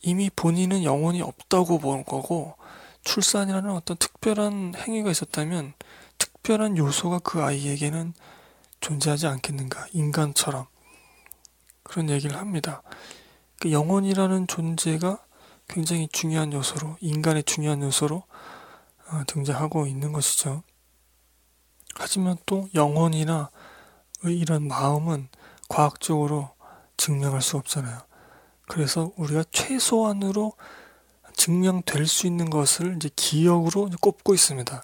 이미 본인은 영혼이 없다고 본 거고, 출산이라는 어떤 특별한 행위가 있었다면, 특별한 요소가 그 아이에게는 존재하지 않겠는가, 인간처럼. 그런 얘기를 합니다. 그 영혼이라는 존재가 굉장히 중요한 요소로 인간의 중요한 요소로 어, 등장하고 있는 것이죠. 하지만 또 영혼이나 이런 마음은 과학적으로 증명할 수 없잖아요. 그래서 우리가 최소한으로 증명될 수 있는 것을 이제 기억으로 꼽고 있습니다.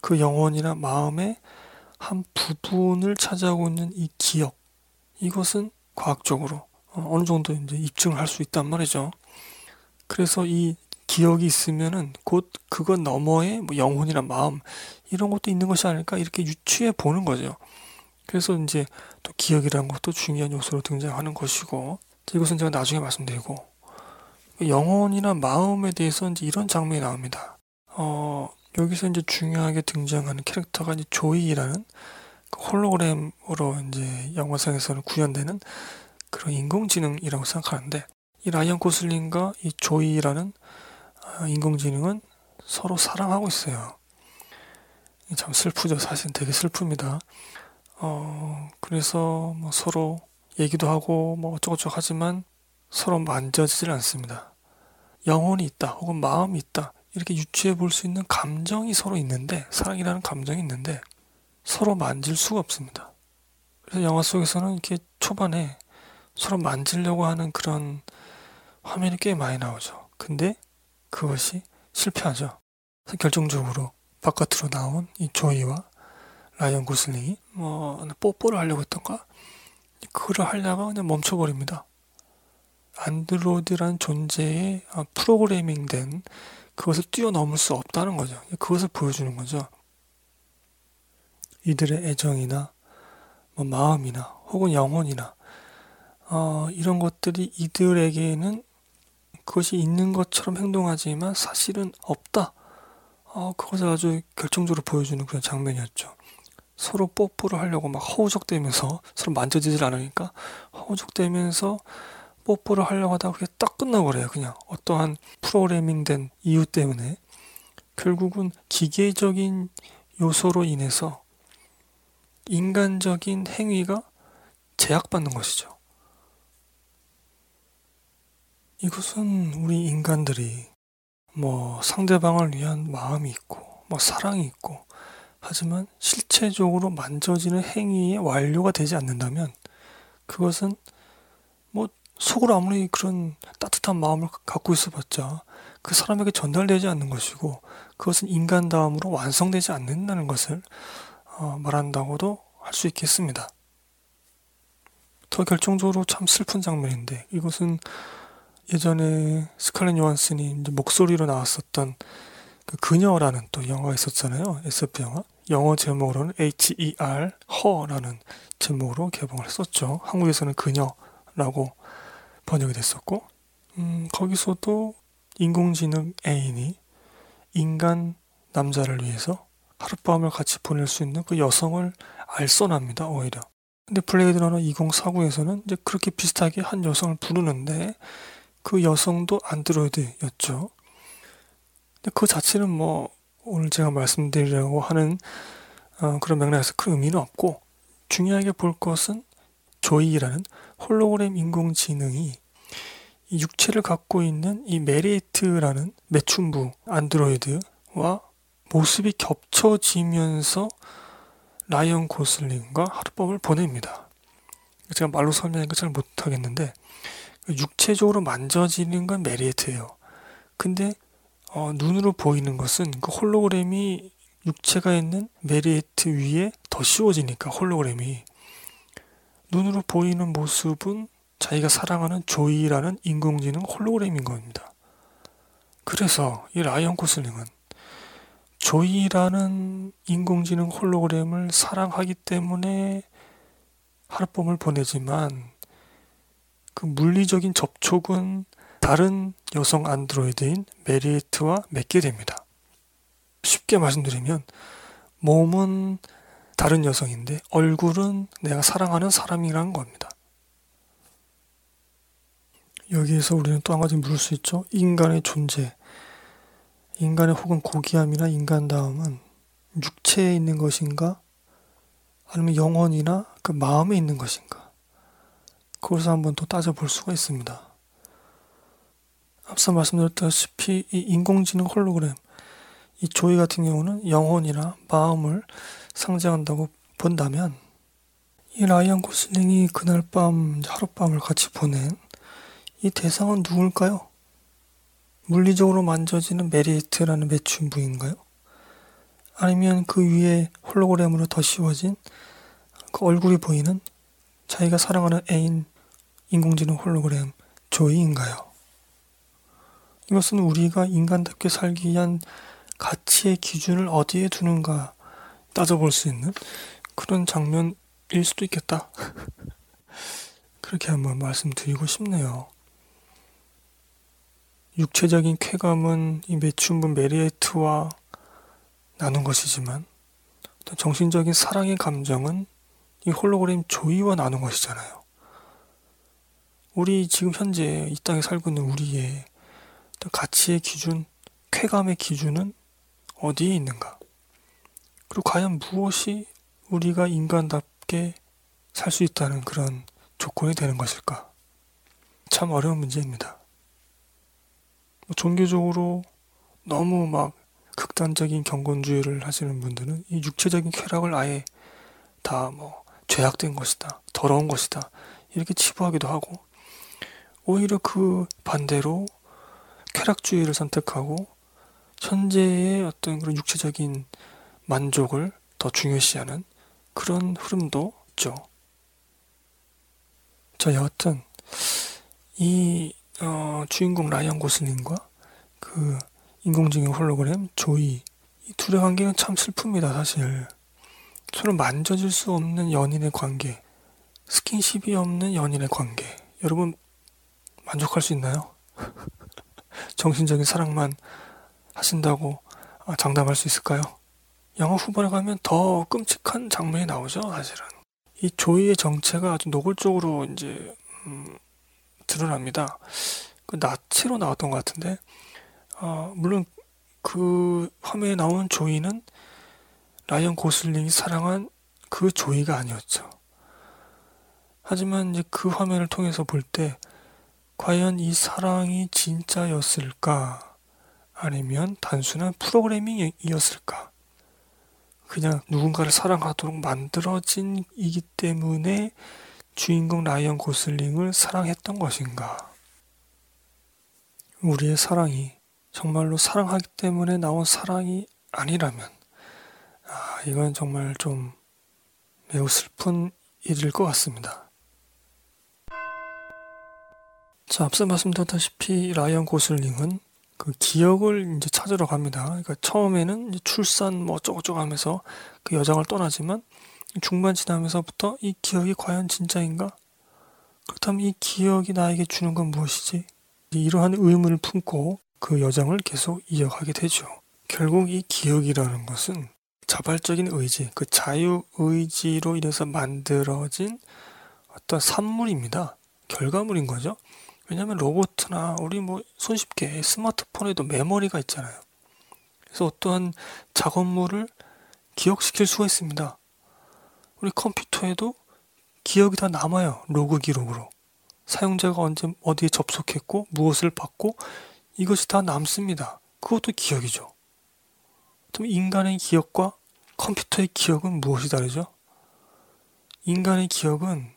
그 영혼이나 마음의 한 부분을 차지하고 있는 이 기억, 이것은 과학적으로 어느 정도 이제 입증을 할 수 있단 말이죠. 그래서 이 기억이 있으면은 곧 그것 너머에 뭐 영혼이나 마음 이런 것도 있는 것이 아닐까 이렇게 유추해 보는 거죠. 그래서 이제 또 기억이라는 것도 중요한 요소로 등장하는 것이고 이것은 제가 나중에 말씀드리고 영혼이나 마음에 대해서 이제 이런 장면이 나옵니다. 어, 여기서 이제 중요하게 등장하는 캐릭터가 이제 조이라는 그 홀로그램으로 이제 영화상에서는 구현되는 그런 인공지능이라고 생각하는데 이 라이언 고슬링과 이 조이라는 아, 인공지능은 서로 사랑하고 있어요. 참 슬프죠. 사실 되게 슬픕니다. 어, 그래서 뭐 서로 얘기도 하고 뭐 어쩌고저쩌고 하지만 서로 만져지질 않습니다. 영혼이 있다 혹은 마음이 있다 이렇게 유추해 볼 수 있는 감정이 서로 있는데 사랑이라는 감정이 있는데 서로 만질 수가 없습니다. 그래서 영화 속에서는 이렇게 초반에 서로 만지려고 하는 그런 화면이 꽤 많이 나오죠. 근데 그것이 실패하죠. 결정적으로 바깥으로 나온 이 조이와 라이언 고슬링이 뭐 뽀뽀를 하려고 했던가 그거를 하려가 그냥 멈춰버립니다. 안드로이드라는 존재의 아, 프로그래밍된 그것을 뛰어넘을 수 없다는 거죠. 그것을 보여주는 거죠. 이들의 애정이나 뭐 마음이나 혹은 영혼이나 어, 이런 것들이 이들에게는 그것이 있는 것처럼 행동하지만 사실은 없다. 어, 그것을 아주 결정적으로 보여주는 그런 장면이었죠. 서로 뽀뽀를 하려고 막 허우적대면서 [laughs] 서로 만져지질 않으니까 허우적대면서 뽀뽀를 하려고 하다가 그게 딱 끝나버려요. 그냥 어떠한 프로그래밍 된 이유 때문에 결국은 기계적인 요소로 인해서 인간적인 행위가 제약받는 것이죠. 이것은 우리 인간들이 뭐 상대방을 위한 마음이 있고 뭐 사랑이 있고 하지만 실체적으로 만져지는 행위의 완료가 되지 않는다면 그것은 뭐 속으로 아무리 그런 따뜻한 마음을 갖고 있어봤자 그 사람에게 전달되지 않는 것이고 그것은 인간다움으로 완성되지 않는다는 것을 어, 말한다고도 할 수 있겠습니다. 더 결정적으로 참 슬픈 장면인데 이것은 예전에 스칼렛 요한슨이 목소리로 나왔었던 그 그녀라는 또 영화가 있었잖아요. SF 영화. 영어 제목으로는 H.E.R. 허라는 제목으로 개봉을 했었죠. 한국에서는 그녀라고 번역이 됐었고, 음, 거기서도 인공지능 애인이 인간 남자를 위해서 하룻밤을 같이 보낼 수 있는 그 여성을 알선합니다, 오히려. 근데 블레이드 러너 2049에서는 이제 그렇게 비슷하게 한 여성을 부르는데 그 여성도 안드로이드였죠. 그 자체는 뭐 오늘 제가 말씀드리려고 하는 어, 그런 맥락에서 큰 의미는 없고 중요하게 볼 것은 조이라는 홀로그램 인공지능이 이 육체를 갖고 있는 이 메리에트라는 매춘부 안드로이드와 모습이 겹쳐지면서 라이언 고슬링과 하룻밤을 보냅니다. 제가 말로 설명하는 잘 못하겠는데 육체적으로 만져지는 건 메리에트예요. 근데 어, 눈으로 보이는 것은 그 홀로그램이 육체가 있는 메리에트 위에 더 씌워지니까 홀로그램이 눈으로 보이는 모습은 자기가 사랑하는 조이라는 인공지능 홀로그램인 겁니다. 그래서 이 라이언 고슬링은 조이라는 인공지능 홀로그램을 사랑하기 때문에 하룻밤을 보내지만 그 물리적인 접촉은 다른 여성 안드로이드인 메리에트와 맺게 됩니다. 쉽게 말씀드리면 몸은 다른 여성인데 얼굴은 내가 사랑하는 사람이라는 겁니다. 여기에서 우리는 또 한 가지 물을 수 있죠. 인간의 존재. 인간의 혹은 고귀함이나 인간다움은 육체에 있는 것인가? 아니면 영혼이나 그 마음에 있는 것인가? 그것을 한번 또 따져볼 수가 있습니다. 앞서 말씀드렸다시피 이 인공지능 홀로그램, 이 조이 같은 경우는 영혼이나 마음을 상징한다고 본다면 이 라이언 고슬링이 그날 밤 하룻밤을 같이 보낸 이 대상은 누굴까요? 물리적으로 만져지는 메리에트라는 매춘부인가요? 아니면 그 위에 홀로그램으로 더 씌워진 그 얼굴이 보이는 자기가 사랑하는 애인 인공지능 홀로그램 조이인가요? 이것은 우리가 인간답게 살기 위한 가치의 기준을 어디에 두는가 따져볼 수 있는 그런 장면일 수도 있겠다. [laughs] 그렇게 한번 말씀드리고 싶네요. 육체적인 쾌감은 이 매춘부 메리에트와 나눈 것이지만 또 정신적인 사랑의 감정은 이 홀로그램 조이와 나눈 것이잖아요. 우리 지금 현재 이 땅에 살고 있는 우리의 가치의 기준, 쾌감의 기준은 어디에 있는가? 그리고 과연 무엇이 우리가 인간답게 살 수 있다는 그런 조건이 되는 것일까? 참 어려운 문제입니다. 뭐 종교적으로 너무 막 극단적인 경건주의를 하시는 분들은 이 육체적인 쾌락을 아예 다 뭐 죄악된 것이다, 더러운 것이다 이렇게 치부하기도 하고 오히려 그 반대로 쾌락주의를 선택하고 현재의 어떤 그런 육체적인 만족을 더 중요시하는 그런 흐름도 있죠. 자, 여하튼 이 어, 주인공 라이언 고슬링과 그 인공지능 홀로그램 조이 이 둘의 관계는 참 슬픕니다, 사실. 서로 만져질 수 없는 연인의 관계, 스킨십이 없는 연인의 관계. 여러분 만족할 수 있나요? [laughs] 정신적인 사랑만 하신다고 아, 장담할 수 있을까요? 영화 후반에 가면 더 끔찍한 장면이 나오죠, 사실은. 이 조이의 정체가 아주 노골적으로 이제 음, 드러납니다. 그 나치로 나왔던 것 같은데, 어, 물론 그 화면에 나온 조이는 라이언 고슬링이 사랑한 그 조이가 아니었죠. 하지만 이제 그 화면을 통해서 볼 때 과연 이 사랑이 진짜였을까? 아니면 단순한 프로그래밍이었을까? 그냥 누군가를 사랑하도록 만들어진 이기 때문에 주인공 라이언 고슬링을 사랑했던 것인가? 우리의 사랑이 정말로 사랑하기 때문에 나온 사랑이 아니라면, 아, 이건 정말 좀 매우 슬픈 일일 것 같습니다. 자, 앞서 말씀드렸다시피 라이언 고슬링은 그 기억을 이제 찾으러 갑니다. 그러니까 처음에는 출산 뭐 어쩌고저쩌고 하면서 그 여장을 떠나지만 중반 지나면서부터 이 기억이 과연 진짜인가? 그렇다면 이 기억이 나에게 주는 건 무엇이지? 이러한 의문을 품고 그 여정을 계속 이어가게 되죠. 결국 이 기억이라는 것은 자발적인 의지, 그 자유 의지로 인해서 만들어진 어떤 산물입니다. 결과물인 거죠. 왜냐하면 로봇이나 우리 뭐 손쉽게 스마트폰에도 메모리가 있잖아요. 그래서 어떠한 작업물을 기억시킬 수가 있습니다. 우리 컴퓨터에도 기억이 다 남아요. 로그 기록으로. 사용자가 언제 어디에 접속했고 무엇을 받고 이것이 다 남습니다. 그것도 기억이죠. 그럼 인간의 기억과 컴퓨터의 기억은 무엇이 다르죠? 인간의 기억은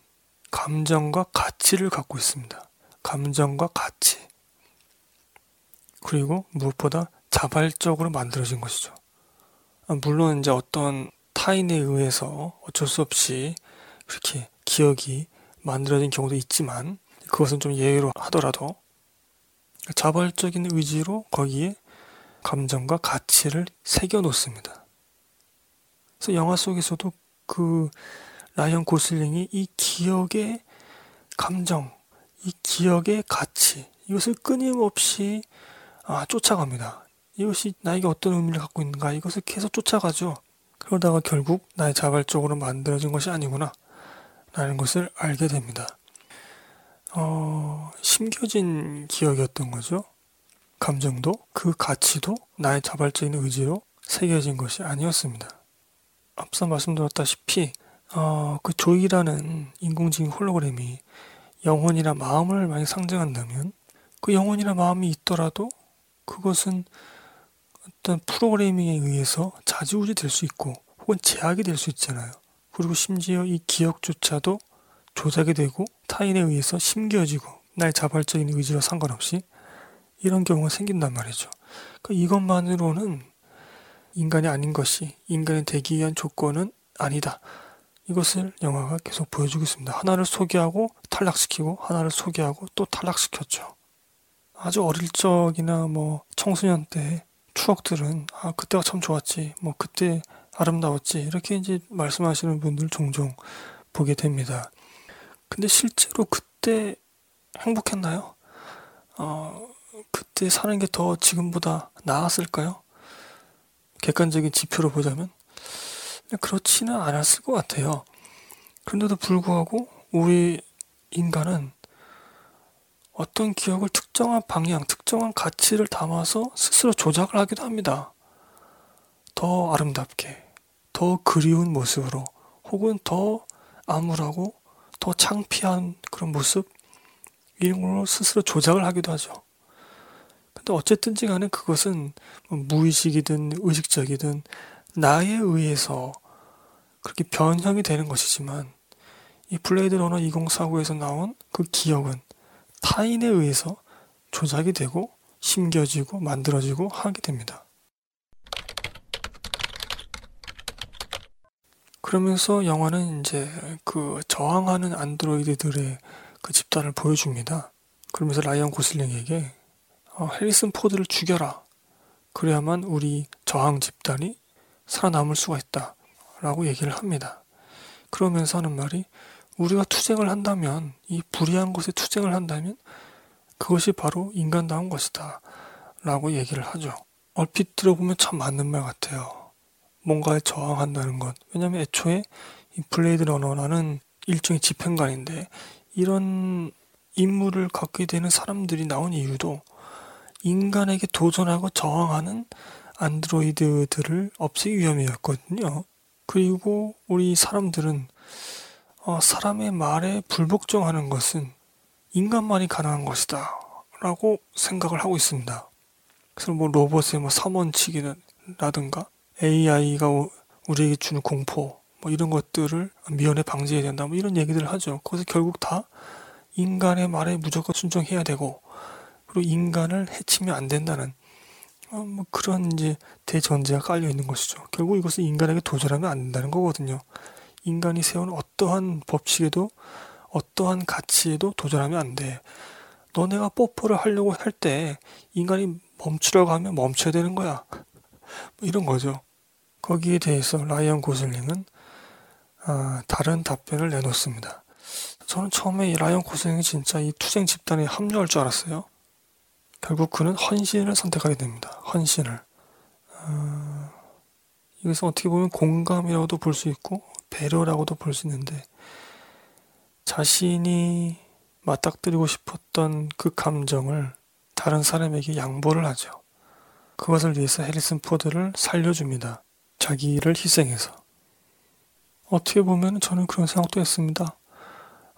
감정과 가치를 갖고 있습니다. 감정과 가치. 그리고 무엇보다 자발적으로 만들어진 것이죠. 아, 물론 이제 어떤 타인에 의해서 어쩔 수 없이 그렇게 기억이 만들어진 경우도 있지만 그것은 좀 예외로 하더라도 자발적인 의지로 거기에 감정과 가치를 새겨 놓습니다. 그래서 영화 속에서도 그 라이언 고슬링이 이 기억의 감정, 이 기억의 가치, 이것을 끊임없이 아, 쫓아갑니다. 이것이 나에게 어떤 의미를 갖고 있는가, 이것을 계속 쫓아가죠. 그러다가 결국 나의 자발적으로 만들어진 것이 아니구나, 라는 것을 알게 됩니다. 어, 심겨진 기억이었던 거죠. 감정도, 그 가치도 나의 자발적인 의지로 새겨진 것이 아니었습니다. 앞서 말씀드렸다시피, 어, 그 조이라는 인공지능 홀로그램이 영혼이나 마음을 많이 상징한다면 그 영혼이나 마음이 있더라도 그것은 어떤 프로그래밍에 의해서 자지우지 될 수 있고 혹은 제약이 될 수 있잖아요. 그리고 심지어 이 기억조차도 조작이 되고 타인에 의해서 심겨지고 나의 자발적인 의지와 상관없이 이런 경우가 생긴단 말이죠. 그러니까 이것만으로는 인간이 아닌 것이 인간이 되기 위한 조건은 아니다. 이것을 영화가 계속 보여주고 있습니다. 하나를 소개하고 탈락시키고 하나를 소개하고 또 탈락시켰죠. 아주 어릴 적이나 뭐 청소년 때 추억들은 아 그때가 참 좋았지 뭐 그때 아름다웠지 이렇게 이제 말씀하시는 분들 종종 보게 됩니다. 근데 실제로 그때 행복했나요? 어 그때 사는 게 더 지금보다 나았을까요? 객관적인 지표로 보자면 그렇지는 않았을 것 같아요. 그런데도 불구하고 우리 인간은 어떤 기억을 특정한 방향, 특정한 가치를 담아서 스스로 조작을 하기도 합니다. 더 아름답게, 더 그리운 모습으로, 혹은 더 암울하고 더 창피한 그런 모습, 이런 걸로 스스로 조작을 하기도 하죠. 근데 어쨌든지 간에 그것은 뭐 무의식이든 의식적이든 나에 의해서 그렇게 변형이 되는 것이지만 이 블레이드 러너 2049에서 나온 그 기억은 타인에 의해서 조작이 되고 심겨지고 만들어지고 하게 됩니다. 그러면서 영화는 이제 그 저항하는 안드로이드들의 그 집단을 보여줍니다. 그러면서 라이언 고슬링에게 어, 해리슨 포드를 죽여라. 그래야만 우리 저항 집단이 살아남을 수가 있다. 라고 얘기를 합니다. 그러면서 하는 말이 우리가 투쟁을 한다면, 이 불의한 것에 투쟁을 한다면, 그것이 바로 인간다운 것이다. 라고 얘기를 하죠. 얼핏 들어보면 참 맞는 말 같아요. 뭔가에 저항한다는 것. 왜냐면 애초에 이 블레이드 러너라는 일종의 집행관인데, 이런 임무를 갖게 되는 사람들이 나온 이유도 인간에게 도전하고 저항하는 안드로이드들을 없애기 위함이었거든요. 그리고 우리 사람들은 어, 사람의 말에 불복종하는 것은 인간만이 가능한 것이다. 라고 생각을 하고 있습니다. 그래서 뭐 로봇의 뭐 삼원칙이라든가 AI가 우리에게 주는 공포 뭐 이런 것들을 미연에 방지해야 된다 뭐 이런 얘기들을 하죠. 그래서 결국 다 인간의 말에 무조건 순종해야 되고 그리고 인간을 해치면 안 된다는 어, 뭐 그런 이제 대전제가 깔려 있는 것이죠. 결국 이것은 인간에게 도전하면 안 된다는 거거든요. 인간이 세운 어떠한 법칙에도 어떠한 가치에도 도전하면 안 돼. 너네가 뽀뽀를 하려고 할 때 인간이 멈추라고 하면 멈춰야 되는 거야. 뭐 이런 거죠. 거기에 대해서 라이언 고슬링은 아, 다른 답변을 내놓습니다. 저는 처음에 이 라이언 고슬링이 진짜 이 투쟁 집단에 합류할 줄 알았어요. 결국 그는 헌신을 선택하게 됩니다. 헌신을. 어, 이것은 어떻게 보면 공감이라고도 볼 수 있고 배려라고도 볼 수 있는데 자신이 맞닥뜨리고 싶었던 그 감정을 다른 사람에게 양보를 하죠. 그것을 위해서 해리슨 포드를 살려줍니다. 자기를 희생해서. 어떻게 보면 저는 그런 생각도 했습니다.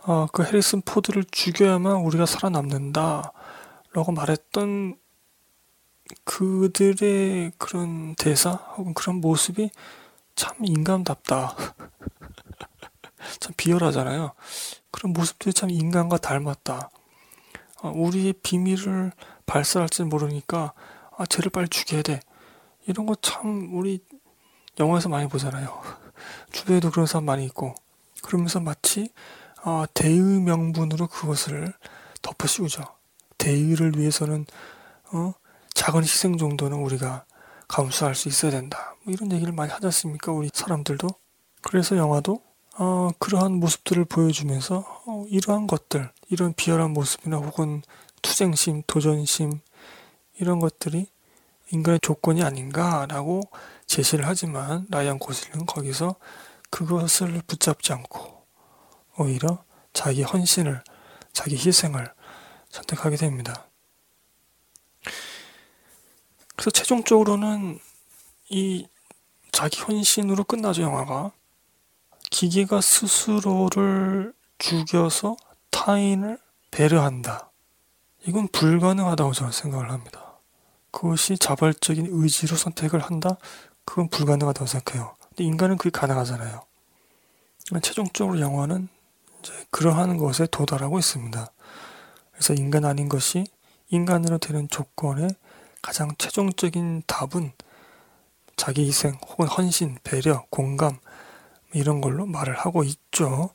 아, 그 해리슨 포드를 죽여야만 우리가 살아남는다. 라고 말했던 그들의 그런 대사 혹은 그런 모습이 참 인간답다. [laughs] 참 비열하잖아요. 그런 모습들이 참 인간과 닮았다. 아, 우리의 비밀을 발설할지 모르니까 아, 쟤를 빨리 죽여야 돼. 이런 거 참 우리 영화에서 많이 보잖아요. [laughs] 주변에도 그런 사람 많이 있고 그러면서 마치 아, 대의 명분으로 그것을 덮어씌우죠. 대의를 위해서는 어, 작은 희생 정도는 우리가 감수할 수 있어야 된다. 뭐 이런 얘기를 많이 하지 않습니까? 우리 사람들도. 그래서 영화도 어, 그러한 모습들을 보여주면서 어, 이러한 것들, 이런 비열한 모습이나 혹은 투쟁심, 도전심 이런 것들이 인간의 조건이 아닌가라고 제시를 하지만 라이언 고슬링은 거기서 그것을 붙잡지 않고 오히려 자기 헌신을, 자기 희생을 선택하게 됩니다. 그래서 최종적으로는 이 자기 헌신으로 끝나죠, 영화가. 기계가 스스로를 죽여서 타인을 배려한다. 이건 불가능하다고 저는 생각을 합니다. 그것이 자발적인 의지로 선택을 한다? 그건 불가능하다고 생각해요. 근데 인간은 그게 가능하잖아요. 최종적으로 영화는 이제 그러한 것에 도달하고 있습니다. 그래서 인간 아닌 것이 인간으로 되는 조건의 가장 최종적인 답은 자기 희생 혹은 헌신, 배려, 공감 이런 걸로 말을 하고 있죠.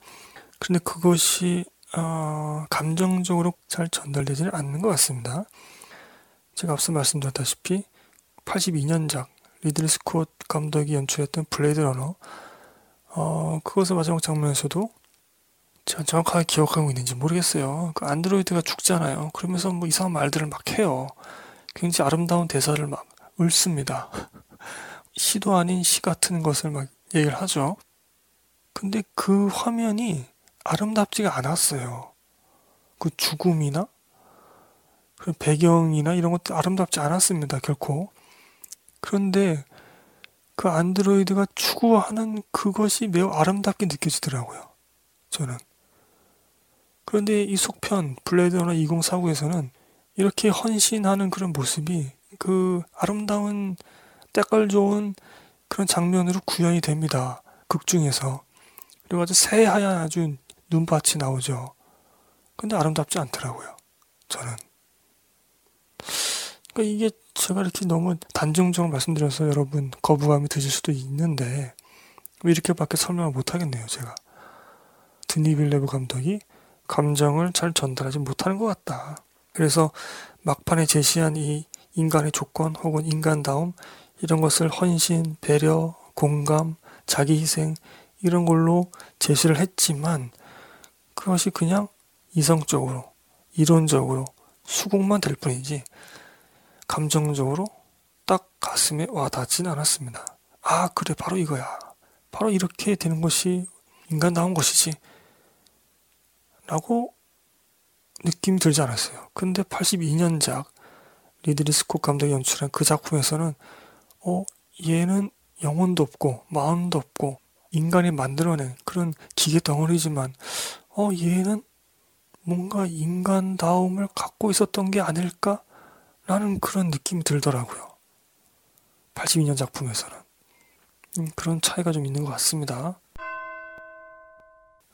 그런데 그것이 어, 감정적으로 잘 전달되지는 않는 것 같습니다. 제가 앞서 말씀드렸다시피 82년작 리들리 스콧 감독이 연출했던 블레이드 러너 어, 그것의 마지막 장면에서도 제가 정확하게 기억하고 있는지 모르겠어요. 그 안드로이드가 죽잖아요. 그러면서 뭐 이상한 말들을 막 해요. 굉장히 아름다운 대사를 막 읊습니다. [laughs] 시도 아닌 시 같은 것을 막 얘기를 하죠. 근데 그 화면이 아름답지가 않았어요. 그 죽음이나 배경이나 이런 것도 아름답지 않았습니다. 결코. 그런데 그 안드로이드가 추구하는 그것이 매우 아름답게 느껴지더라고요. 저는. 그런데 이 속편 블레이드 러너 2049에서는 이렇게 헌신하는 그런 모습이 그 아름다운 때깔 좋은 그런 장면으로 구현이 됩니다. 극 중에서. 그리고 아주 새하얀 아주 눈밭이 나오죠. 근데 아름답지 않더라고요. 저는. 그러니까 이게 제가 이렇게 너무 단정적으로 말씀드려서 여러분 거부감이 드실 수도 있는데 왜 이렇게밖에 설명을 못하겠네요, 제가. 드니 빌레브 감독이 감정을 잘 전달하지 못하는 것 같다. 그래서 막판에 제시한 이 인간의 조건 혹은 인간다움 이런 것을 헌신, 배려, 공감, 자기 희생 이런 걸로 제시를 했지만 그것이 그냥 이성적으로 이론적으로 수긍만 될 뿐이지 감정적으로 딱 가슴에 와 닿진 않았습니다. 아 그래 바로 이거야. 바로 이렇게 되는 것이 인간다운 것이지. 라고 느낌이 들지 않았어요. 근데 82년작 리드리 스콧 감독이 연출한 그 작품에서는 어 얘는 영혼도 없고 마음도 없고 인간이 만들어낸 그런 기계 덩어리지만 어 얘는 뭔가 인간다움을 갖고 있었던 게 아닐까? 라는 그런 느낌이 들더라고요. 82년 작품에서는. 음, 그런 차이가 좀 있는 것 같습니다.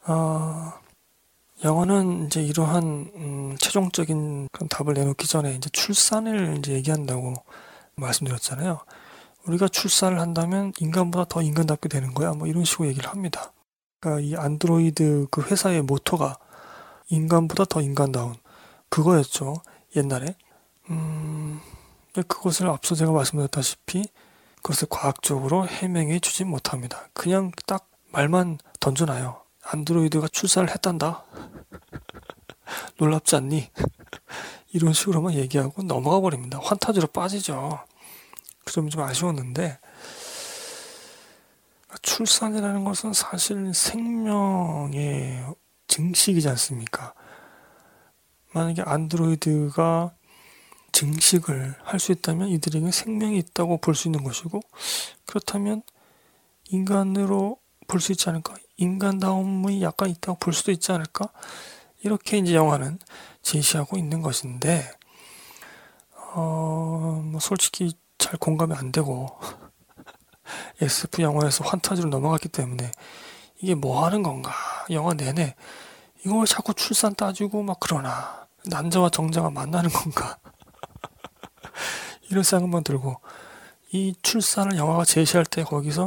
아, 영화는 이제 이러한 음, 최종적인 답을 내놓기 전에 이제 출산을 이제 얘기한다고 말씀드렸잖아요. 우리가 출산을 한다면 인간보다 더 인간답게 되는 거야. 뭐 이런 식으로 얘기를 합니다. 그러니까 이 안드로이드 그 회사의 모토가 인간보다 더 인간다운 그거였죠. 옛날에. 음, 그것을 앞서 제가 말씀드렸다시피 그것을 과학적으로 해명해 주지 못합니다. 그냥 딱 말만 던져놔요. 안드로이드가 출산을 했단다. 놀랍지 않니? 이런 식으로만 얘기하고 넘어가 버립니다. 환타지로 빠지죠. 그 점이 좀 아쉬웠는데, 출산이라는 것은 사실 생명의 증식이지 않습니까? 만약에 안드로이드가 증식을 할 수 있다면 이들에게 생명이 있다고 볼 수 있는 것이고, 그렇다면 인간으로 볼 수 있지 않을까? 인간다움이 약간 있다고 볼 수도 있지 않을까? 이렇게 이제 영화는 제시하고 있는 것인데, 어, 뭐 솔직히 잘 공감이 안 되고, [laughs] SF 영화에서 환타지로 넘어갔기 때문에 이게 뭐 하는 건가? 영화 내내 이걸 자꾸 출산 따지고 막 그러나 남자와 정자가 만나는 건가? [laughs] 이런 생각만 들고 이 출산을 영화가 제시할 때 거기서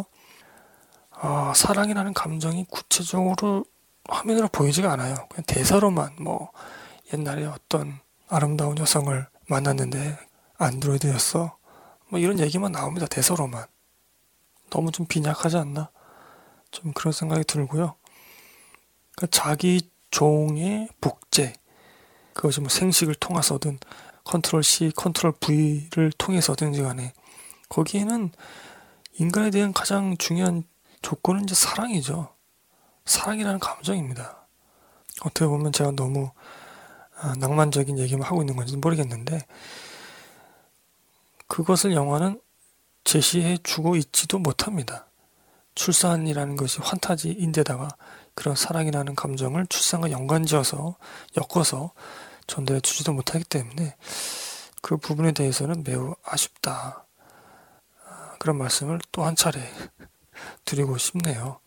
어, 사랑이라는 감정이 구체적으로 화면으로 보이지가 않아요. 그냥 대사로만 뭐 옛날에 어떤 아름다운 여성을 만났는데 안드로이드였어. 뭐 이런 얘기만 나옵니다. 대사로만. 너무 좀 빈약하지 않나? 좀 그런 생각이 들고요. 그러니까 자기 종의 복제, 그것이 뭐 생식을 통해서든 컨트롤 C, 컨트롤 V를 통해서든지 간에 거기에는 인간에 대한 가장 중요한 조건은 이제 사랑이죠. 사랑이라는 감정입니다. 어떻게 보면 제가 너무 아, 낭만적인 얘기만 하고 있는 건지 모르겠는데 그것을 영화는 제시해 주고 있지도 못합니다. 출산이라는 것이 환타지인데다가 그런 사랑이라는 감정을 출산과 연관지어서 엮어서 전달해 주지도 못하기 때문에 그 부분에 대해서는 매우 아쉽다. 아, 그런 말씀을 또 한 차례 드리고 싶네요.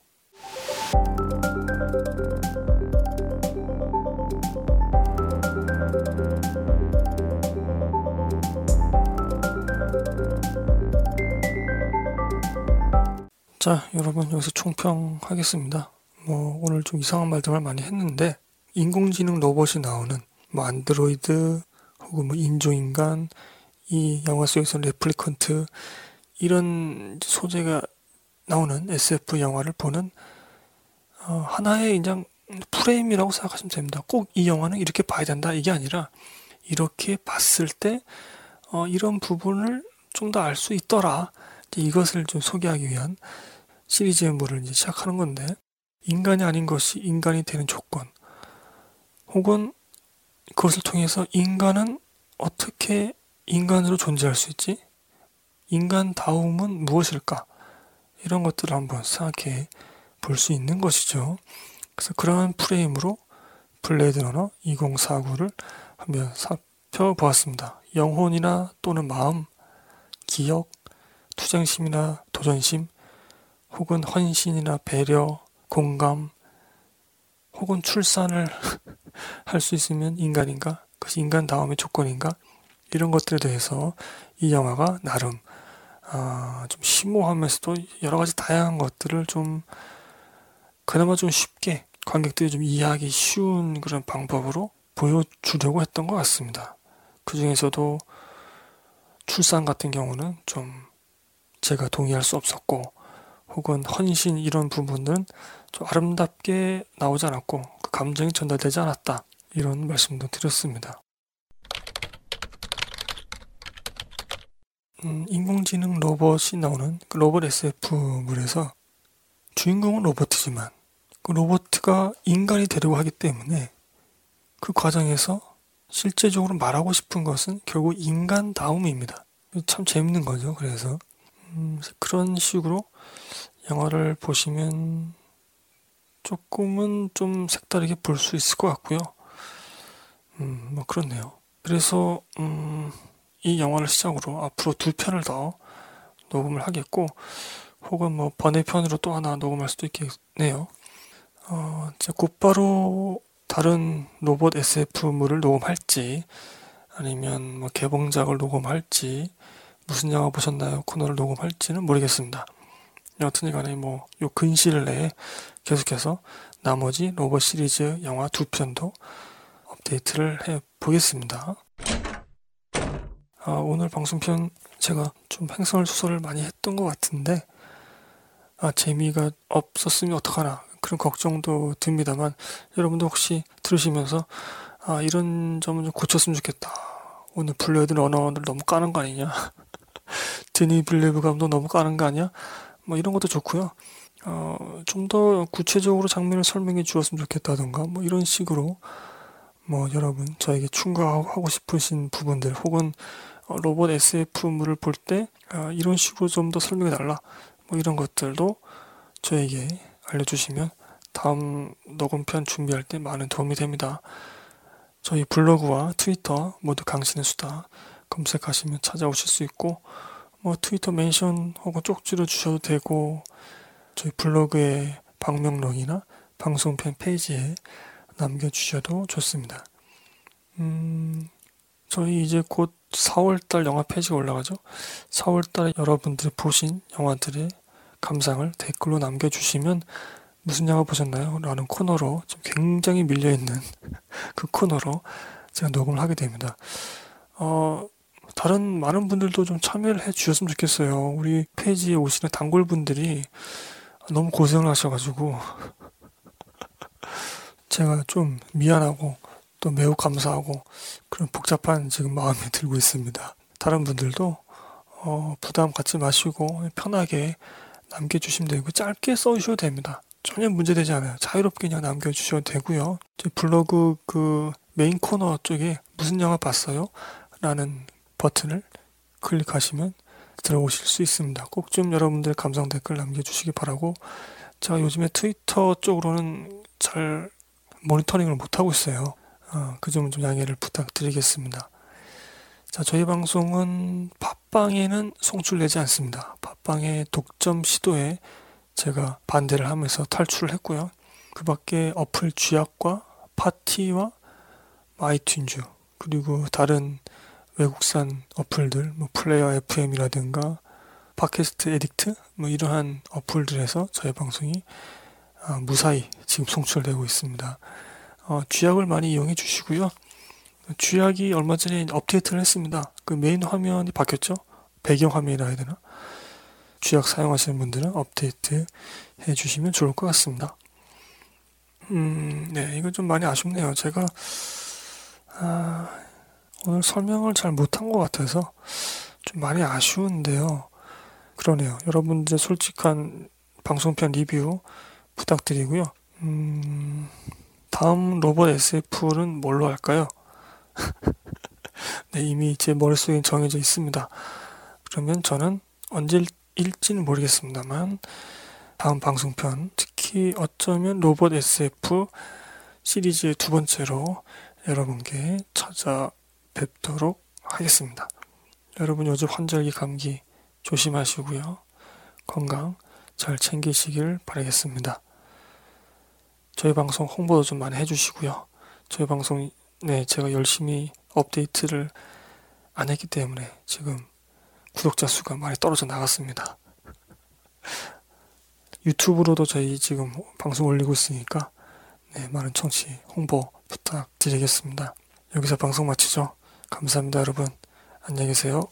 자, 여러분 여기서 총평하겠습니다. 뭐 오늘 좀 이상한 말들을 많이 했는데 인공지능 로봇이 나오는 뭐 안드로이드 혹은 뭐 인조인간 이 영화 속에서 replicant 이런 소재가 나오는 SF 영화를 보는 어, 하나의 그냥 프레임이라고 생각하시면 됩니다. 꼭 이 영화는 이렇게 봐야 된다 이게 아니라 이렇게 봤을 때 어, 이런 부분을 좀 더 알 수 있더라. 이것을 좀 소개하기 위한 시리즈물을 이제 시작하는 건데 인간이 아닌 것이 인간이 되는 조건 혹은 그것을 통해서 인간은 어떻게 인간으로 존재할 수 있지? 인간다움은 무엇일까? 이런 것들을 한번 생각해 볼 수 있는 것이죠. 그래서 그러한 프레임으로 블레이드 러너 2049를 한번 살펴보았습니다. 영혼이나 또는 마음, 기억, 투쟁심이나 도전심, 혹은 헌신이나 배려, 공감, 혹은 출산을 [laughs] 할 수 있으면 인간인가? 그것이 인간다움의 조건인가? 이런 것들에 대해서 이 영화가 나름 아, 좀 심오하면서도 여러 가지 다양한 것들을 좀 그나마 좀 쉽게 관객들이 좀 이해하기 쉬운 그런 방법으로 보여주려고 했던 것 같습니다. 그 중에서도 출산 같은 경우는 좀 제가 동의할 수 없었고, 혹은 헌신 이런 부분은 좀 아름답게 나오지 않았고, 그 감정이 전달되지 않았다. 이런 말씀도 드렸습니다. 음, 인공지능 로봇이 나오는 그 로봇 SF물에서 주인공은 로봇이지만 그 로봇가 인간이 되려고 하기 때문에 그 과정에서 실제적으로 말하고 싶은 것은 결국 인간다움입니다. 참 재밌는 거죠. 그래서 음, 그런 식으로 영화를 보시면 조금은 좀 색다르게 볼 수 있을 것 같고요. 음, 뭐 그렇네요. 그래서 음, 이 영화를 시작으로 앞으로 두 편을 더 녹음을 하겠고 혹은 뭐 번외편으로 또 하나 녹음할 수도 있겠네요. 어, 이제 곧바로 다른 로봇 SF물을 녹음할지 아니면 뭐 개봉작을 녹음할지 무슨 영화 보셨나요? 코너를 녹음할지는 모르겠습니다. 여튼 간에 뭐 요 근시일 내에 계속해서 나머지 로봇 시리즈 영화 두 편도 업데이트를 해 보겠습니다. 아, 오늘 방송편 제가 좀 행설 수설을 많이 했던 것 같은데 아, 재미가 없었으면 어떡하나 그런 걱정도 듭니다만 여러분도 혹시 들으시면서 아, 이런 점은 좀 고쳤으면 좋겠다. 오늘 블레드 언어를 너무 까는 거 아니냐? [laughs] 드니 빌레브 감독 너무 까는 거 아니야? 뭐 이런 것도 좋고요. 어, 좀 더 구체적으로 장면을 설명해 주었으면 좋겠다던가 뭐 이런 식으로 뭐 여러분 저에게 충고하고 싶으신 부분들 혹은 어, 로봇 SF물을 볼때 아, 이런 식으로 좀 더 설명해 달라 뭐 이런 것들도 저에게 알려주시면 다음 녹음편 준비할 때 많은 도움이 됩니다. 저희 블로그와 트위터 모두 강신의 수다 검색하시면 찾아오실 수 있고 뭐 트위터 멘션 혹은 쪽지로 주셔도 되고 저희 블로그의 방명록이나 방송편 페이지에 남겨주셔도 좋습니다. 음, 저희 이제 곧 4월달 영화 페이지가 올라가죠. 4월달에 여러분들이 보신 영화들의 감상을 댓글로 남겨주시면 무슨 영화 보셨나요? 라는 코너로 좀 굉장히 밀려있는 [laughs] 그 코너로 제가 녹음을 하게 됩니다. 어, 다른 많은 분들도 좀 참여를 해 주셨으면 좋겠어요. 우리 페이지에 오시는 단골분들이 너무 고생을 하셔가지고 [laughs] 제가 좀 미안하고 또 매우 감사하고 그런 복잡한 지금 마음이 [laughs] 들고 있습니다. 다른 분들도 어, 부담 갖지 마시고 편하게 남겨주시면 되고 짧게 써주셔도 됩니다. 전혀 문제되지 않아요. 자유롭게 그냥 남겨주셔도 되고요. 블로그 그 메인 코너 쪽에 무슨 영화 봤어요? 라는 버튼을 클릭하시면 들어오실 수 있습니다. 꼭 좀 여러분들 감상 댓글 남겨주시기 바라고 제가 요즘에 트위터 쪽으로는 잘 모니터링을 못하고 있어요. 어, 그 점은 좀 양해를 부탁드리겠습니다. 자, 저희 방송은 팟빵에는 송출되지 않습니다. 팟빵의 독점 시도에 제가 반대를 하면서 탈출을 했고요. 그 밖에 어플 쥐약과 팟티와 아이튠즈 그리고 다른 외국산 어플들 뭐 Player FM이라든가 Podcast Addict 뭐 이러한 어플들에서 저희 방송이 아, 무사히 지금 송출되고 있습니다. 어, 쥐약을 많이 이용해 주시고요. 쥐약이 얼마 전에 업데이트를 했습니다. 그 메인 화면이 바뀌었죠? 배경 화면이라 해야 되나? 쥐약 사용하시는 분들은 업데이트 해 주시면 좋을 것 같습니다. 음, 네, 이건 좀 많이 아쉽네요. 제가, 아, 오늘 설명을 잘 못한 것 같아서 좀 많이 아쉬운데요. 그러네요. 여러분들 솔직한 방송편 리뷰 부탁드리고요. 음, 다음 로봇 SF는 뭘로 할까요? [laughs] 네, 이미 제 머릿속에 정해져 있습니다. 그러면 저는 언제일지는 모르겠습니다만 다음 방송편 특히 어쩌면 로봇 SF 시리즈의 두 번째로 여러분께 찾아뵙도록 하겠습니다. 여러분 요즘 환절기 감기 조심하시고요. 건강 잘 챙기시길 바라겠습니다. 저희 방송 홍보도 좀 많이 해주시고요. 저희 방송 네 제가 열심히 업데이트를 안 했기 때문에 지금 구독자 수가 많이 떨어져 나갔습니다. 유튜브로도 저희 지금 방송 올리고 있으니까 네, 많은 청취 홍보 부탁드리겠습니다. 여기서 방송 마치죠. 감사합니다, 여러분. 안녕히 계세요.